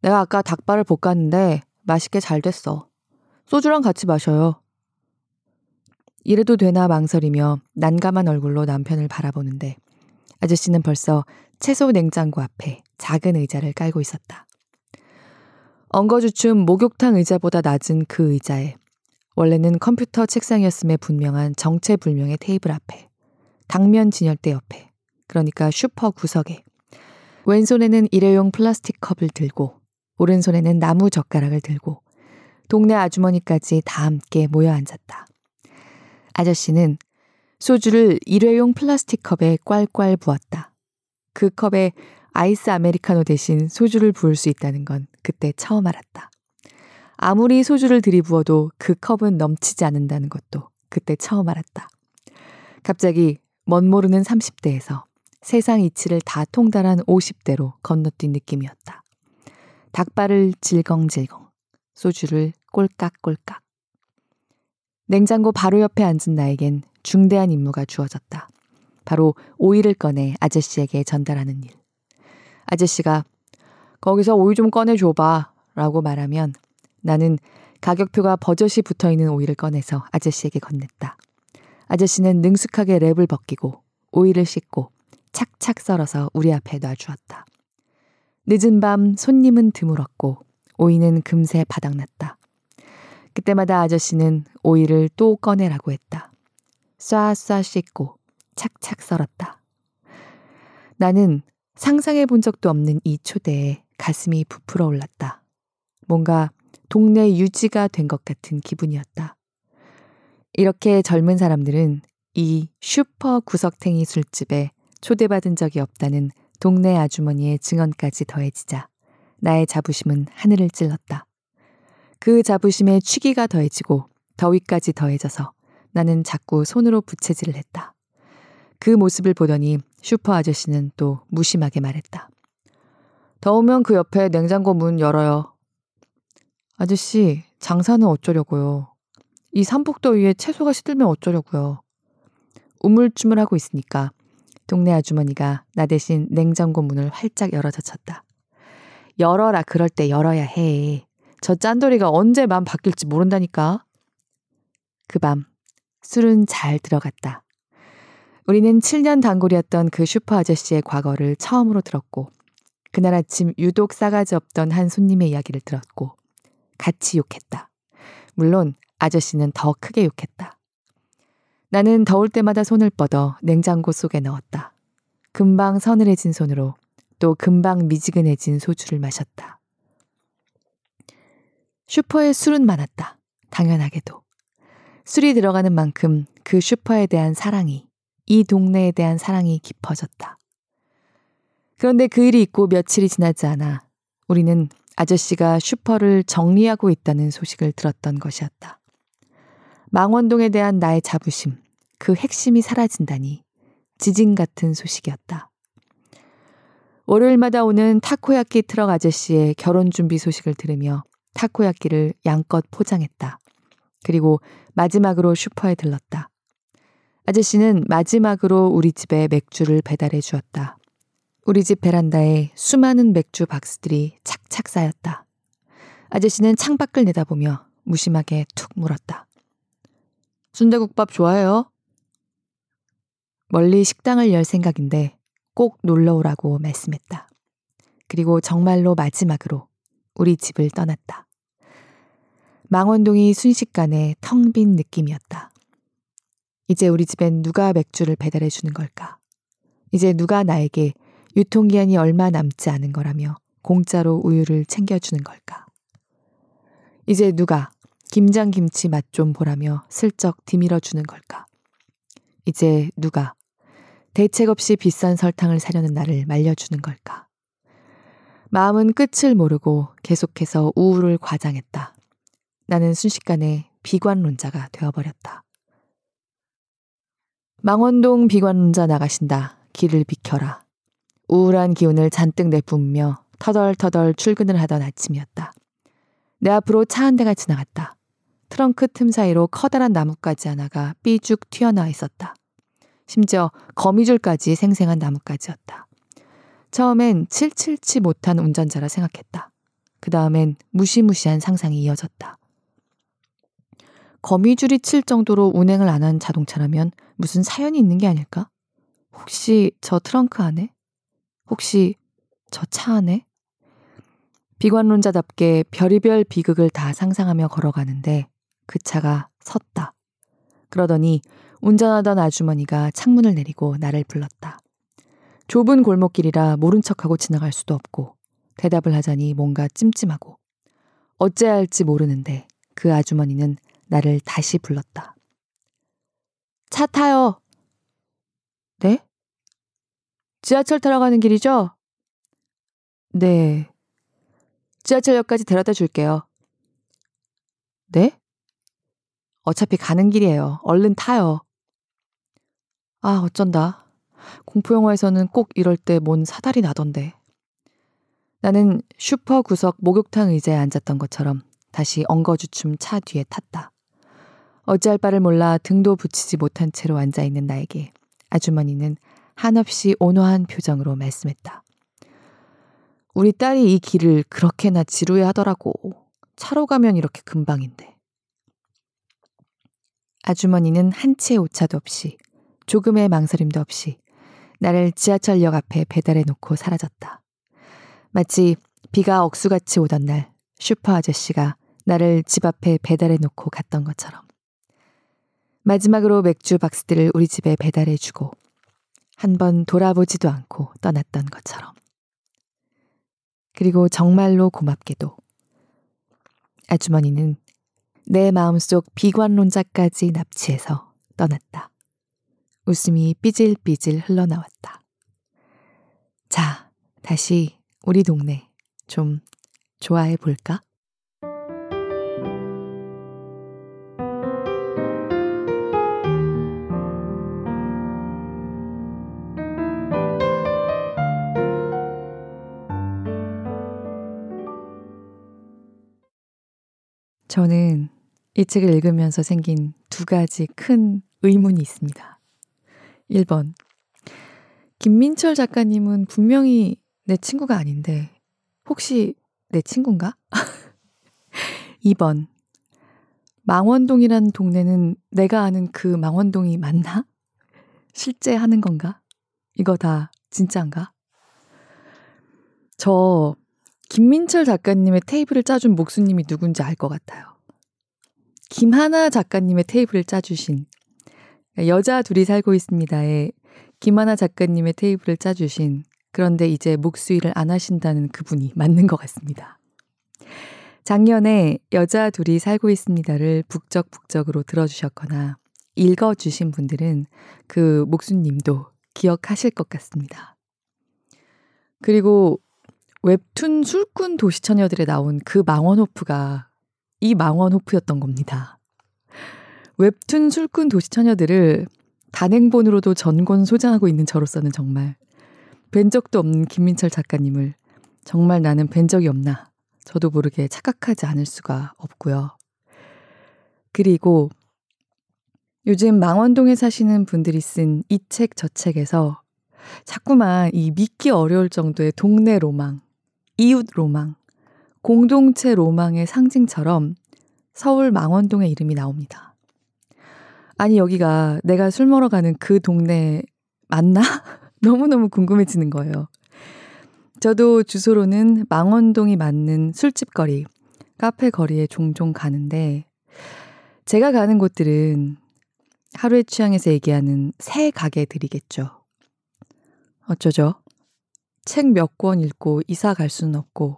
[SPEAKER 1] 내가 아까 닭발을 볶았는데 맛있게 잘 됐어. 소주랑 같이 마셔요. 이래도 되나 망설이며 난감한 얼굴로 남편을 바라보는데 아저씨는 벌써 채소 냉장고 앞에 작은 의자를 깔고 있었다. 엉거주춤 목욕탕 의자보다 낮은 그 의자에 원래는 컴퓨터 책상이었음에 분명한 정체불명의 테이블 앞에 당면 진열대 옆에 그러니까 슈퍼 구석에 왼손에는 일회용 플라스틱 컵을 들고 오른손에는 나무 젓가락을 들고 동네 아주머니까지 다 함께 모여 앉았다. 아저씨는 소주를 일회용 플라스틱 컵에 꽐꽐 부었다. 그 컵에 아이스 아메리카노 대신 소주를 부을 수 있다는 건 그때 처음 알았다. 아무리 소주를 들이부어도 그 컵은 넘치지 않는다는 것도 그때 처음 알았다. 갑자기 멋 모르는 30대에서 세상 이치를 다 통달한 50대로 건너뛴 느낌이었다. 닭발을 질겅질겅, 소주를 꼴깍꼴깍. 냉장고 바로 옆에 앉은 나에겐 중대한 임무가 주어졌다. 바로 오이를 꺼내 아저씨에게 전달하는 일. 아저씨가 거기서 오이 좀 꺼내줘봐 라고 말하면 나는 가격표가 버젓이 붙어 있는 오이를 꺼내서 아저씨에게 건넸다. 아저씨는 능숙하게 랩을 벗기고 오이를 씻고 착착 썰어서 우리 앞에 놔주었다. 늦은 밤 손님은 드물었고 오이는 금세 바닥났다. 그때마다 아저씨는 오이를 또 꺼내라고 했다. 쏴쏴 씻고 착착 썰었다. 나는 상상해 본 적도 없는 이 초대에 가슴이 부풀어 올랐다. 뭔가 동네 유지가 된 것 같은 기분이었다. 이렇게 젊은 사람들은 이 슈퍼 구석탱이 술집에 초대받은 적이 없다는 동네 아주머니의 증언까지 더해지자 나의 자부심은 하늘을 찔렀다. 그 자부심에 취기가 더해지고 더위까지 더해져서 나는 자꾸 손으로 부채질을 했다. 그 모습을 보더니 슈퍼 아저씨는 또 무심하게 말했다. 더우면 그 옆에 냉장고 문 열어요. 아저씨, 장사는 어쩌려고요. 이 삼복더위에 채소가 시들면 어쩌려고요. 우물쭈물 하고 있으니까 동네 아주머니가 나 대신 냉장고 문을 활짝 열어 젖혔다. 열어라 그럴 때 열어야 해. 저 짠돌이가 언제 맘 바뀔지 모른다니까. 그 밤 술은 잘 들어갔다. 우리는 7년 단골이었던 그 슈퍼 아저씨의 과거를 처음으로 들었고 그날 아침 유독 싸가지 없던 한 손님의 이야기를 들었고 같이 욕했다. 물론 아저씨는 더 크게 욕했다. 나는 더울 때마다 손을 뻗어 냉장고 속에 넣었다. 금방 서늘해진 손으로 또 금방 미지근해진 소주를 마셨다. 슈퍼에 술은 많았다. 당연하게도. 술이 들어가는 만큼 그 슈퍼에 대한 사랑이, 이 동네에 대한 사랑이 깊어졌다. 그런데 그 일이 있고 며칠이 지나지 않아 우리는 아저씨가 슈퍼를 정리하고 있다는 소식을 들었던 것이었다. 망원동에 대한 나의 자부심, 그 핵심이 사라진다니 지진 같은 소식이었다. 월요일마다 오는 타코야끼 트럭 아저씨의 결혼 준비 소식을 들으며 타코야끼를 양껏 포장했다. 그리고 마지막으로 슈퍼에 들렀다. 아저씨는 마지막으로 우리 집에 맥주를 배달해 주었다. 우리 집 베란다에 수많은 맥주 박스들이 착착 쌓였다. 아저씨는 창밖을 내다보며 무심하게 툭 물었다. 순대국밥 좋아해요? 멀리 식당을 열 생각인데 꼭 놀러 오라고 말씀했다. 그리고 정말로 마지막으로 우리 집을 떠났다. 망원동이 순식간에 텅 빈 느낌이었다. 이제 우리 집엔 누가 맥주를 배달해 주는 걸까? 이제 누가 나에게 유통기한이 얼마 남지 않은 거라며 공짜로 우유를 챙겨주는 걸까? 이제 누가 김장김치 맛 좀 보라며 슬쩍 디밀어 주는 걸까? 이제 누가 대책 없이 비싼 설탕을 사려는 나를 말려주는 걸까? 마음은 끝을 모르고 계속해서 우울을 과장했다. 나는 순식간에 비관론자가 되어버렸다. 망원동 비관론자 나가신다. 길을 비켜라. 우울한 기운을 잔뜩 내뿜으며 터덜터덜 출근을 하던 아침이었다. 내 앞으로 차 한 대가 지나갔다. 트렁크 틈 사이로 커다란 나뭇가지 하나가 삐죽 튀어나와 있었다. 심지어 거미줄까지 생생한 나뭇가지였다. 처음엔 칠칠치 못한 운전자라 생각했다. 그 다음엔 무시무시한 상상이 이어졌다. 거미줄이 칠 정도로 운행을 안 한 자동차라면 무슨 사연이 있는 게 아닐까? 혹시 저 트렁크 안에? 혹시 저 차 안에? 비관론자답게 별의별 비극을 다 상상하며 걸어가는데 그 차가 섰다. 그러더니 운전하던 아주머니가 창문을 내리고 나를 불렀다. 좁은 골목길이라 모른 척하고 지나갈 수도 없고 대답을 하자니 뭔가 찜찜하고 어째야 할지 모르는데 그 아주머니는 나를 다시 불렀다. 차 타요. 네? 지하철 타러 가는 길이죠? 네. 지하철역까지 데려다 줄게요. 네? 어차피 가는 길이에요. 얼른 타요. 아, 어쩐다. 공포영화에서는 꼭 이럴 때 뭔 사달이 나던데. 나는 슈퍼 구석 목욕탕 의자에 앉았던 것처럼 다시 엉거주춤 차 뒤에 탔다. 어찌할 바를 몰라 등도 붙이지 못한 채로 앉아 있는 나에게 아주머니는 한없이 온화한 표정으로 말씀했다. 우리 딸이 이 길을 그렇게나 지루해 하더라고. 차로 가면 이렇게 금방인데. 아주머니는 한 치의 오차도 없이 조금의 망설임도 없이 나를 지하철역 앞에 배달해 놓고 사라졌다. 마치 비가 억수같이 오던 날 슈퍼 아저씨가 나를 집 앞에 배달해 놓고 갔던 것처럼. 마지막으로 맥주 박스들을 우리 집에 배달해 주고 한 번 돌아보지도 않고 떠났던 것처럼. 그리고 정말로 고맙게도 아주머니는 내 마음속 비관론자까지 납치해서 떠났다. 웃음이 삐질삐질 흘러나왔다. 자, 다시 우리 동네 좀 좋아해 볼까? 저는 이 책을 읽으면서 생긴 두 가지 큰 의문이 있습니다. 1번. 김민철 작가님은 분명히 내 친구가 아닌데, 혹시 내 친구인가? *laughs* 2번. 망원동이란 동네는 내가 아는 그 망원동이 맞나? 실제 하는 건가? 이거 다 진짜인가? 저 김민철 작가님의 테이블을 짜준 목수님이 누군지 알 것 같아요. 김하나 작가님의 테이블을 짜주신 여자 둘이 살고 있습니다에 김하나 작가님의 테이블을 짜주신 그런데 이제 목수 일을 안 하신다는 그분이 맞는 것 같습니다. 작년에 여자 둘이 살고 있습니다를 북적북적으로 들어주셨거나 읽어주신 분들은 그 목수님도 기억하실 것 같습니다. 그리고 웹툰 술꾼 도시 처녀들에 나온 그 망원호프가 이 망원호프였던 겁니다. 웹툰 술꾼 도시 처녀들을 단행본으로도 전권 소장하고 있는 저로서는 정말 뵌 적도 없는 김민철 작가님을 정말 나는 뵌 적이 없나 저도 모르게 착각하지 않을 수가 없고요. 그리고 요즘 망원동에 사시는 분들이 쓴 이 책 저 책에서 자꾸만 이 믿기 어려울 정도의 동네 로망, 이웃 로망, 공동체 로망의 상징처럼 서울 망원동의 이름이 나옵니다. 아니, 여기가 내가 술 먹으러 가는 그 동네 맞나? *laughs* 너무너무 궁금해지는 거예요. 저도 주소로는 망원동이 맞는 술집 거리, 카페 거리에 종종 가는데, 제가 가는 곳들은 하루의 취향에서 얘기하는 새 가게들이겠죠. 어쩌죠? 책 몇 권 읽고 이사 갈 수는 없고,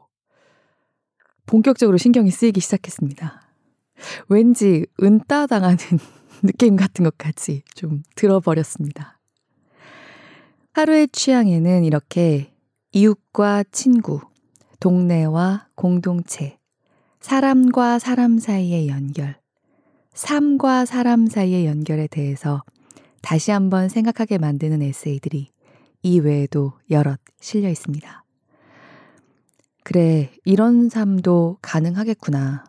[SPEAKER 1] 본격적으로 신경이 쓰이기 시작했습니다. 왠지 은따 당하는 *laughs* 느낌 같은 것까지 좀 들어버렸습니다. 하루의 취향에는 이렇게 이웃과 친구, 동네와 공동체, 사람과 사람 사이의 연결, 삶과 사람 사이의 연결에 대해서 다시 한번 생각하게 만드는 에세이들이 이 외에도 여럿 실려 있습니다. 그래, 이런 삶도 가능하겠구나.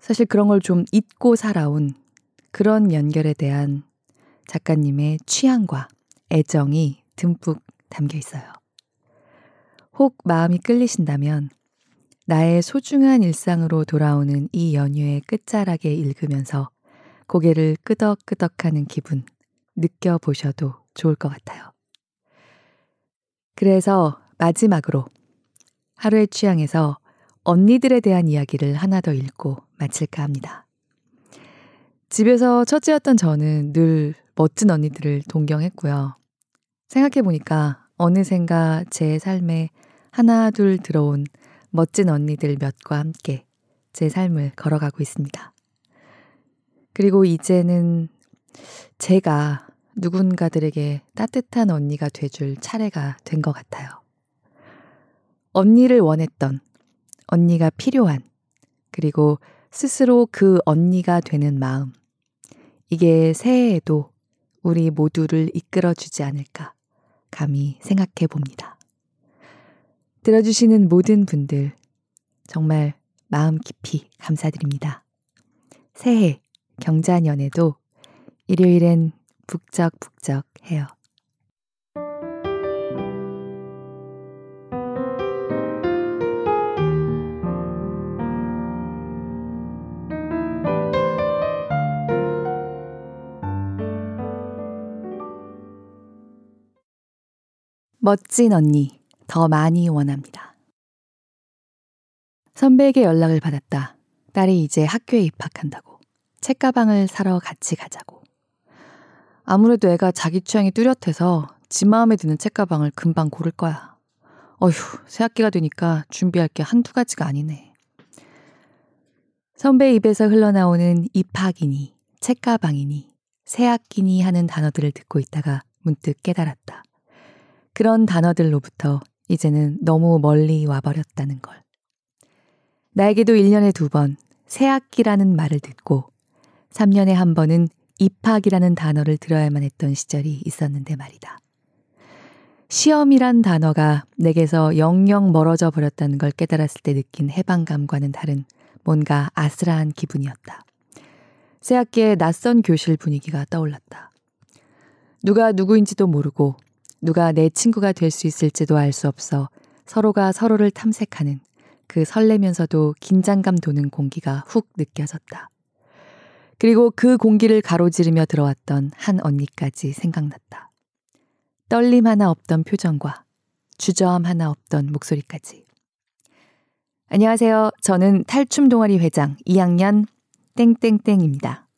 [SPEAKER 1] 사실 그런 걸 좀 잊고 살아온 그런 연결에 대한 작가님의 취향과 애정이 듬뿍 담겨 있어요. 혹 마음이 끌리신다면 나의 소중한 일상으로 돌아오는 이 연휴의 끝자락에 읽으면서 고개를 끄덕끄덕하는 기분 느껴보셔도 좋을 것 같아요. 그래서 마지막으로 하루의 취향에서 언니들에 대한 이야기를 하나 더 읽고 마칠까 합니다. 집에서 첫째였던 저는 늘 멋진 언니들을 동경했고요. 생각해보니까 어느샌가 제 삶에 하나 둘 들어온 멋진 언니들 몇과 함께 제 삶을 걸어가고 있습니다. 그리고 이제는 제가 누군가들에게 따뜻한 언니가 돼줄 차례가 된 것 같아요. 언니를 원했던, 언니가 필요한, 그리고 스스로 그 언니가 되는 마음. 이게 새해에도 우리 모두를 이끌어 주지 않을까 감히 생각해 봅니다. 들어주시는 모든 분들 정말 마음 깊이 감사드립니다. 새해 경자년에도 일요일엔 북적북적해요. 멋진 언니, 더 많이 원합니다. 선배에게 연락을 받았다. 딸이 이제 학교에 입학한다고. 책가방을 사러 같이 가자고. 아무래도 애가 자기 취향이 뚜렷해서 지 마음에 드는 책가방을 금방 고를 거야. 어휴, 새 학기가 되니까 준비할 게 한두 가지가 아니네. 선배 입에서 흘러나오는 입학이니, 책가방이니, 새 학기니 하는 단어들을 듣고 있다가 문득 깨달았다. 그런 단어들로부터 이제는 너무 멀리 와버렸다는 걸. 나에게도 1년에 두 번 새 학기라는 말을 듣고 3년에 한 번은 입학이라는 단어를 들어야만 했던 시절이 있었는데 말이다. 시험이란 단어가 내게서 영영 멀어져 버렸다는 걸 깨달았을 때 느낀 해방감과는 다른 뭔가 아슬한 기분이었다. 새학기에 낯선 교실 분위기가 떠올랐다. 누가 누구인지도 모르고 누가 내 친구가 될 수 있을지도 알 수 없어 서로가 서로를 탐색하는 그 설레면서도 긴장감 도는 공기가 훅 느껴졌다. 그리고 그 공기를 가로지르며 들어왔던 한 언니까지 생각났다. 떨림 하나 없던 표정과 주저함 하나 없던 목소리까지. 안녕하세요. 저는 탈춤 동아리 회장 2학년 땡땡땡입니다.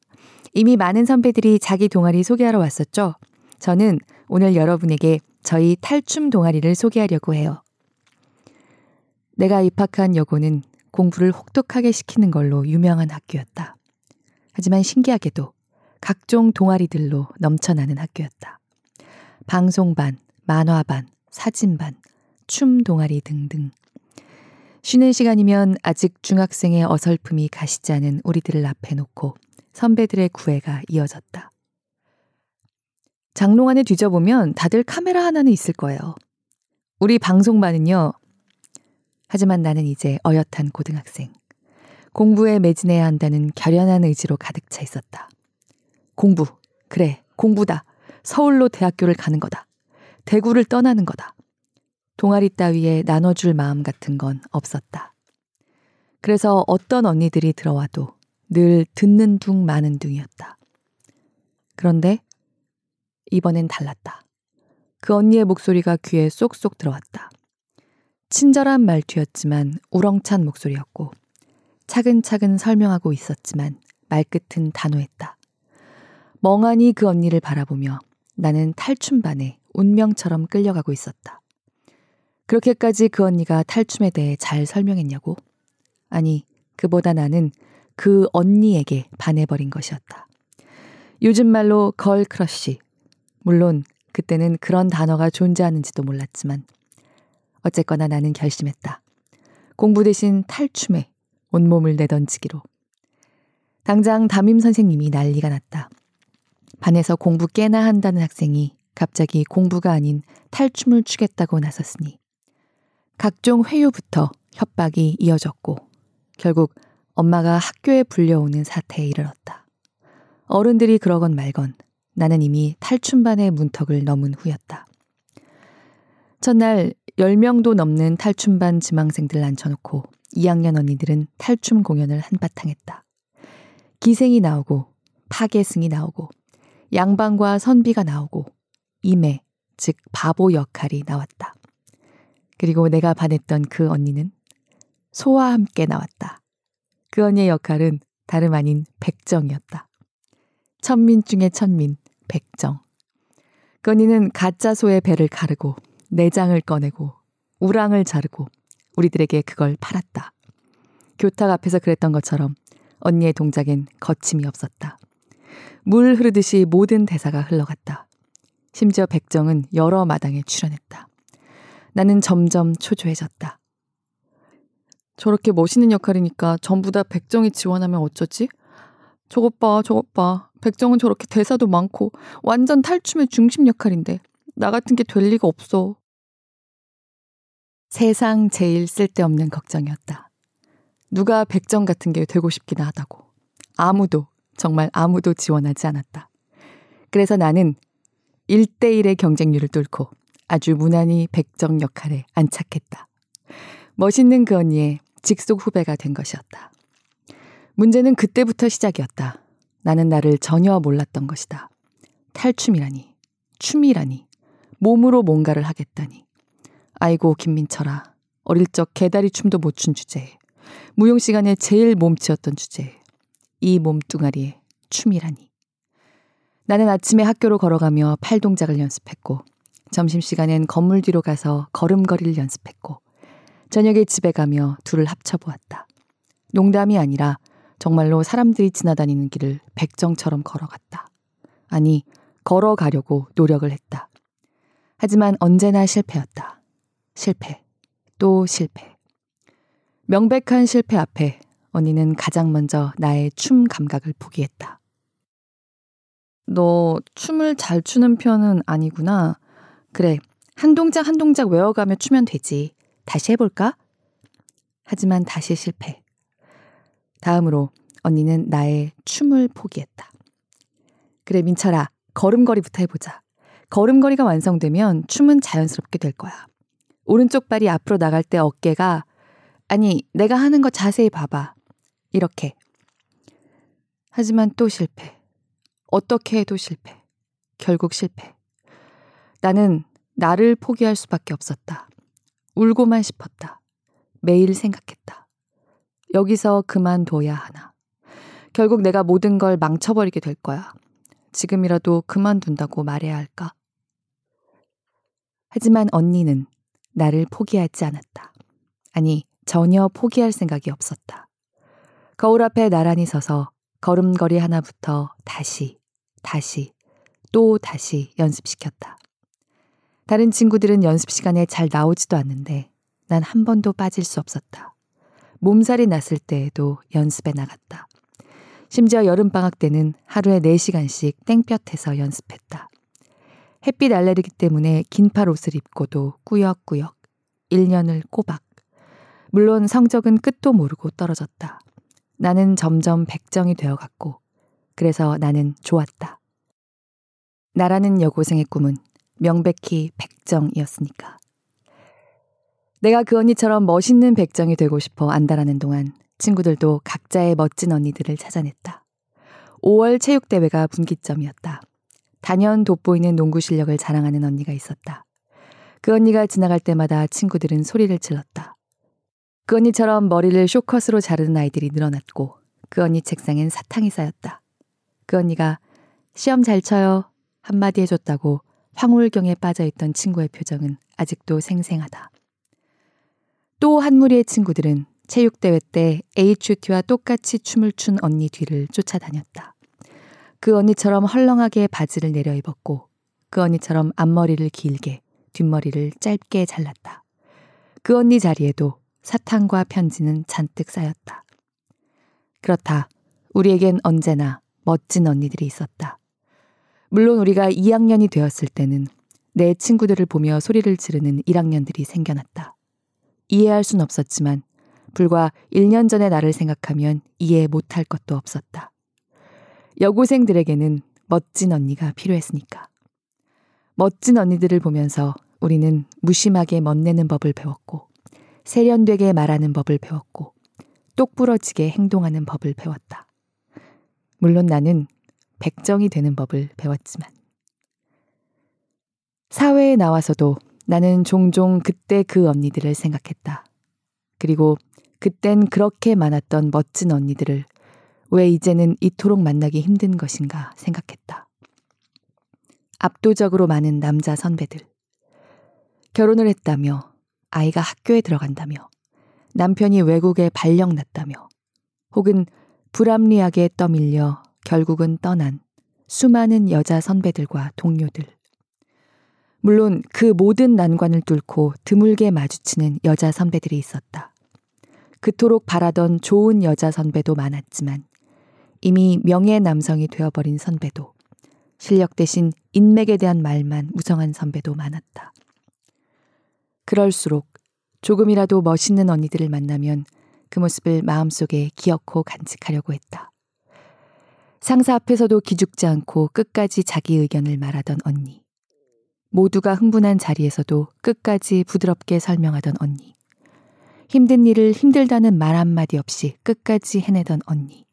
[SPEAKER 1] 이미 많은 선배들이 자기 동아리 소개하러 왔었죠? 저는 오늘 여러분에게 저희 탈춤 동아리를 소개하려고 해요. 내가 입학한 여고는 공부를 혹독하게 시키는 걸로 유명한 학교였다. 하지만 신기하게도 각종 동아리들로 넘쳐나는 학교였다. 방송반, 만화반, 사진반, 춤 동아리 등등. 쉬는 시간이면 아직 중학생의 어설픔이 가시지 않은 우리들을 앞에 놓고 선배들의 구애가 이어졌다. 장롱 안에 뒤져보면 다들 카메라 하나는 있을 거예요. 우리 방송반은요. 하지만 나는 이제 어엿한 고등학생. 공부에 매진해야 한다는 결연한 의지로 가득 차 있었다. 공부. 그래, 공부다. 서울로 대학교를 가는 거다. 대구를 떠나는 거다. 동아리 따위에 나눠줄 마음 같은 건 없었다. 그래서 어떤 언니들이 들어와도 늘 듣는 둥 마는 둥이었다. 그런데 이번엔 달랐다. 그 언니의 목소리가 귀에 쏙쏙 들어왔다. 친절한 말투였지만 우렁찬 목소리였고 차근차근 설명하고 있었지만 말끝은 단호했다. 멍하니 그 언니를 바라보며 나는 탈춤반에 운명처럼 끌려가고 있었다. 그렇게까지 그 언니가 탈춤에 대해 잘 설명했냐고? 아니, 그보다 나는 그 언니에게 반해버린 것이었다. 요즘 말로 girl crush, 물론 그때는 그런 단어가 존재하는지도 몰랐지만 어쨌거나 나는 결심했다. 공부 대신 탈춤에 온몸을 내던지기로. 당장 담임 선생님이 난리가 났다. 반에서 공부 깨나 한다는 학생이 갑자기 공부가 아닌 탈춤을 추겠다고 나섰으니 각종 회유부터 협박이 이어졌고 결국 엄마가 학교에 불려오는 사태에 이르렀다. 어른들이 그러건 말건 나는 이미 탈춤반의 문턱을 넘은 후였다. 첫날 10명도 넘는 탈춤반 지망생들 앉혀놓고 2학년 언니들은 탈춤 공연을 한바탕 했다. 기생이 나오고 파괴승이 나오고 양방과 선비가 나오고 임해, 즉 바보 역할이 나왔다. 그리고 내가 반했던 그 언니는 소와 함께 나왔다. 그 언니의 역할은 다름 아닌 백정이었다. 천민 중의 천민, 백정. 건이는 가짜 소의 배를 가르고 내장을 꺼내고 우랑을 자르고 우리들에게 그걸 팔았다. 교탁 앞에서 그랬던 것처럼 언니의 동작엔 거침이 없었다. 물 흐르듯이 모든 대사가 흘러갔다. 심지어 백정은 여러 마당에 출연했다. 나는 점점 초조해졌다. 저렇게 멋있는 역할이니까 전부 다 백정이 지원하면 어쩌지? 저것 봐, 저것 봐. 백정은 저렇게 대사도 많고 완전 탈춤의 중심 역할인데 나 같은 게 될 리가 없어. 세상 제일 쓸데없는 걱정이었다. 누가 백정 같은 게 되고 싶기나 하다고. 아무도, 정말 아무도 지원하지 않았다. 그래서 나는 1대1의 경쟁률을 뚫고 아주 무난히 백정 역할에 안착했다. 멋있는 그 언니의 직속 후배가 된 것이었다. 문제는 그때부터 시작이었다. 나는 나를 전혀 몰랐던 것이다. 탈춤이라니, 춤이라니, 몸으로 뭔가를 하겠다니. 아이고, 김민철아. 어릴 적 개다리 춤도 못 춘 주제에. 무용 시간에 제일 몸치였던 주제에. 이 몸뚱아리에 춤이라니. 나는 아침에 학교로 걸어가며 팔 동작을 연습했고, 점심시간엔 건물 뒤로 가서 걸음걸이를 연습했고, 저녁에 집에 가며 둘을 합쳐보았다. 농담이 아니라 정말로 사람들이 지나다니는 길을 백정처럼 걸어갔다. 아니, 걸어가려고 노력을 했다. 하지만 언제나 실패였다. 실패. 또 실패. 명백한 실패 앞에 언니는 가장 먼저 나의 춤 감각을 포기했다. 너 춤을 잘 추는 편은 아니구나. 그래, 한 동작 한 동작 외워가며 추면 되지. 다시 해볼까? 하지만 다시 실패. 다음으로 언니는 나의 춤을 포기했다. 그래, 민철아, 걸음걸이부터 해보자. 걸음걸이가 완성되면 춤은 자연스럽게 될 거야. 오른쪽 발이 앞으로 나갈 때 어깨가, 아니, 내가 하는 거 자세히 봐봐. 이렇게. 하지만 또 실패. 어떻게 해도 실패. 결국 실패. 나는 나를 포기할 수밖에 없었다. 울고만 싶었다. 매일 생각했다. 여기서 그만둬야 하나. 결국 내가 모든 걸 망쳐버리게 될 거야. 지금이라도 그만둔다고 말해야 할까? 하지만 언니는 나를 포기하지 않았다. 아니, 전혀 포기할 생각이 없었다. 거울 앞에 나란히 서서 걸음걸이 하나부터 다시, 다시, 또 다시 연습시켰다. 다른 친구들은 연습 시간에 잘 나오지도 않는데 난 한 번도 빠질 수 없었다. 몸살이 났을 때에도 연습에 나갔다. 심지어 여름방학 때는 하루에 4시간씩 땡볕에서 연습했다. 햇빛 알레르기 때문에 긴팔 옷을 입고도 꾸역꾸역 1년을 꼬박. 물론 성적은 끝도 모르고 떨어졌다. 나는 점점 백정이 되어갔고 그래서 나는 좋았다. 나라는 여고생의 꿈은 명백히 백정이었으니까. 내가 그 언니처럼 멋있는 백정이 되고 싶어 안달하는 동안 친구들도 각자의 멋진 언니들을 찾아냈다. 5월 체육대회가 분기점이었다. 단연 돋보이는 농구 실력을 자랑하는 언니가 있었다. 그 언니가 지나갈 때마다 친구들은 소리를 질렀다. 그 언니처럼 머리를 쇼컷으로 자르는 아이들이 늘어났고 그 언니 책상엔 사탕이 쌓였다. 그 언니가 시험 잘 쳐요 한마디 해줬다고 황홀경에 빠져있던 친구의 표정은 아직도 생생하다. 또 한 무리의 친구들은 체육대회 때 HOT와 똑같이 춤을 춘 언니 뒤를 쫓아다녔다. 그 언니처럼 헐렁하게 바지를 내려 입었고 그 언니처럼 앞머리를 길게 뒷머리를 짧게 잘랐다. 그 언니 자리에도 사탕과 편지는 잔뜩 쌓였다. 그렇다. 우리에겐 언제나 멋진 언니들이 있었다. 물론 우리가 2학년이 되었을 때는 내 친구들을 보며 소리를 지르는 1학년들이 생겨났다. 이해할 순 없었지만 불과 1년 전의 나를 생각하면 이해 못할 것도 없었다. 여고생들에게는 멋진 언니가 필요했으니까. 멋진 언니들을 보면서 우리는 무심하게 멋내는 법을 배웠고, 세련되게 말하는 법을 배웠고, 똑부러지게 행동하는 법을 배웠다. 물론 나는 백정이 되는 법을 배웠지만. 사회에 나와서도 나는 종종 그때 그 언니들을 생각했다. 그리고 그땐 그렇게 많았던 멋진 언니들을 왜 이제는 이토록 만나기 힘든 것인가 생각했다. 압도적으로 많은 남자 선배들. 결혼을 했다며, 아이가 학교에 들어간다며, 남편이 외국에 발령 났다며, 혹은 불합리하게 떠밀려 결국은 떠난 수많은 여자 선배들과 동료들. 물론 그 모든 난관을 뚫고 드물게 마주치는 여자 선배들이 있었다. 그토록 바라던 좋은 여자 선배도 많았지만 이미 명예 남성이 되어버린 선배도 실력 대신 인맥에 대한 말만 무성한 선배도 많았다. 그럴수록 조금이라도 멋있는 언니들을 만나면 그 모습을 마음속에 기억고 간직하려고 했다. 상사 앞에서도 기죽지 않고 끝까지 자기 의견을 말하던 언니. 모두가 흥분한 자리에서도 끝까지 부드럽게 설명하던 언니. 힘든 일을 힘들다는 말 한마디 없이 끝까지 해내던 언니.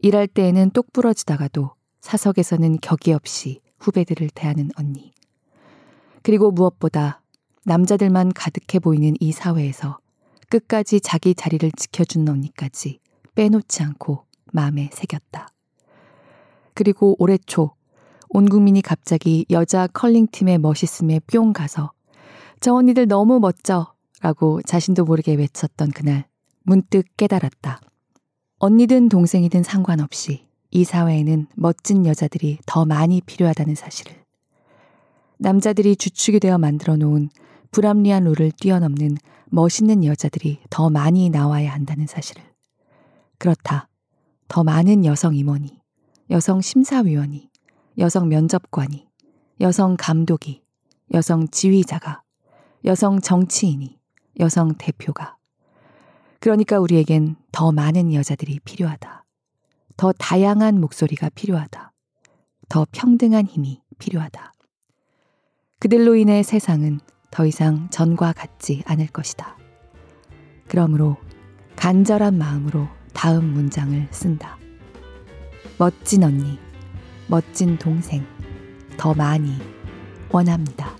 [SPEAKER 1] 일할 때에는 똑부러지다가도 사석에서는 격이 없이 후배들을 대하는 언니. 그리고 무엇보다 남자들만 가득해 보이는 이 사회에서 끝까지 자기 자리를 지켜주는 언니까지 빼놓지 않고 마음에 새겼다. 그리고 올해 초, 온 국민이 갑자기 여자 컬링팀의 멋있음에 뿅 가서 저 언니들 너무 멋져! 라고 자신도 모르게 외쳤던 그날 문득 깨달았다. 언니든 동생이든 상관없이 이 사회에는 멋진 여자들이 더 많이 필요하다는 사실을. 남자들이 주축이 되어 만들어 놓은 불합리한 룰을 뛰어넘는 멋있는 여자들이 더 많이 나와야 한다는 사실을. 그렇다. 더 많은 여성 임원이, 여성 심사위원이, 여성 면접관이, 여성 감독이, 여성 지휘자가, 여성 정치인이, 여성 대표가. 그러니까 우리에겐 더 많은 여자들이 필요하다. 더 다양한 목소리가 필요하다. 더 평등한 힘이 필요하다. 그들로 인해 세상은 더 이상 전과 같지 않을 것이다. 그러므로 간절한 마음으로 다음 문장을 쓴다. 멋진 언니, 멋진 동생, 더 많이 원합니다.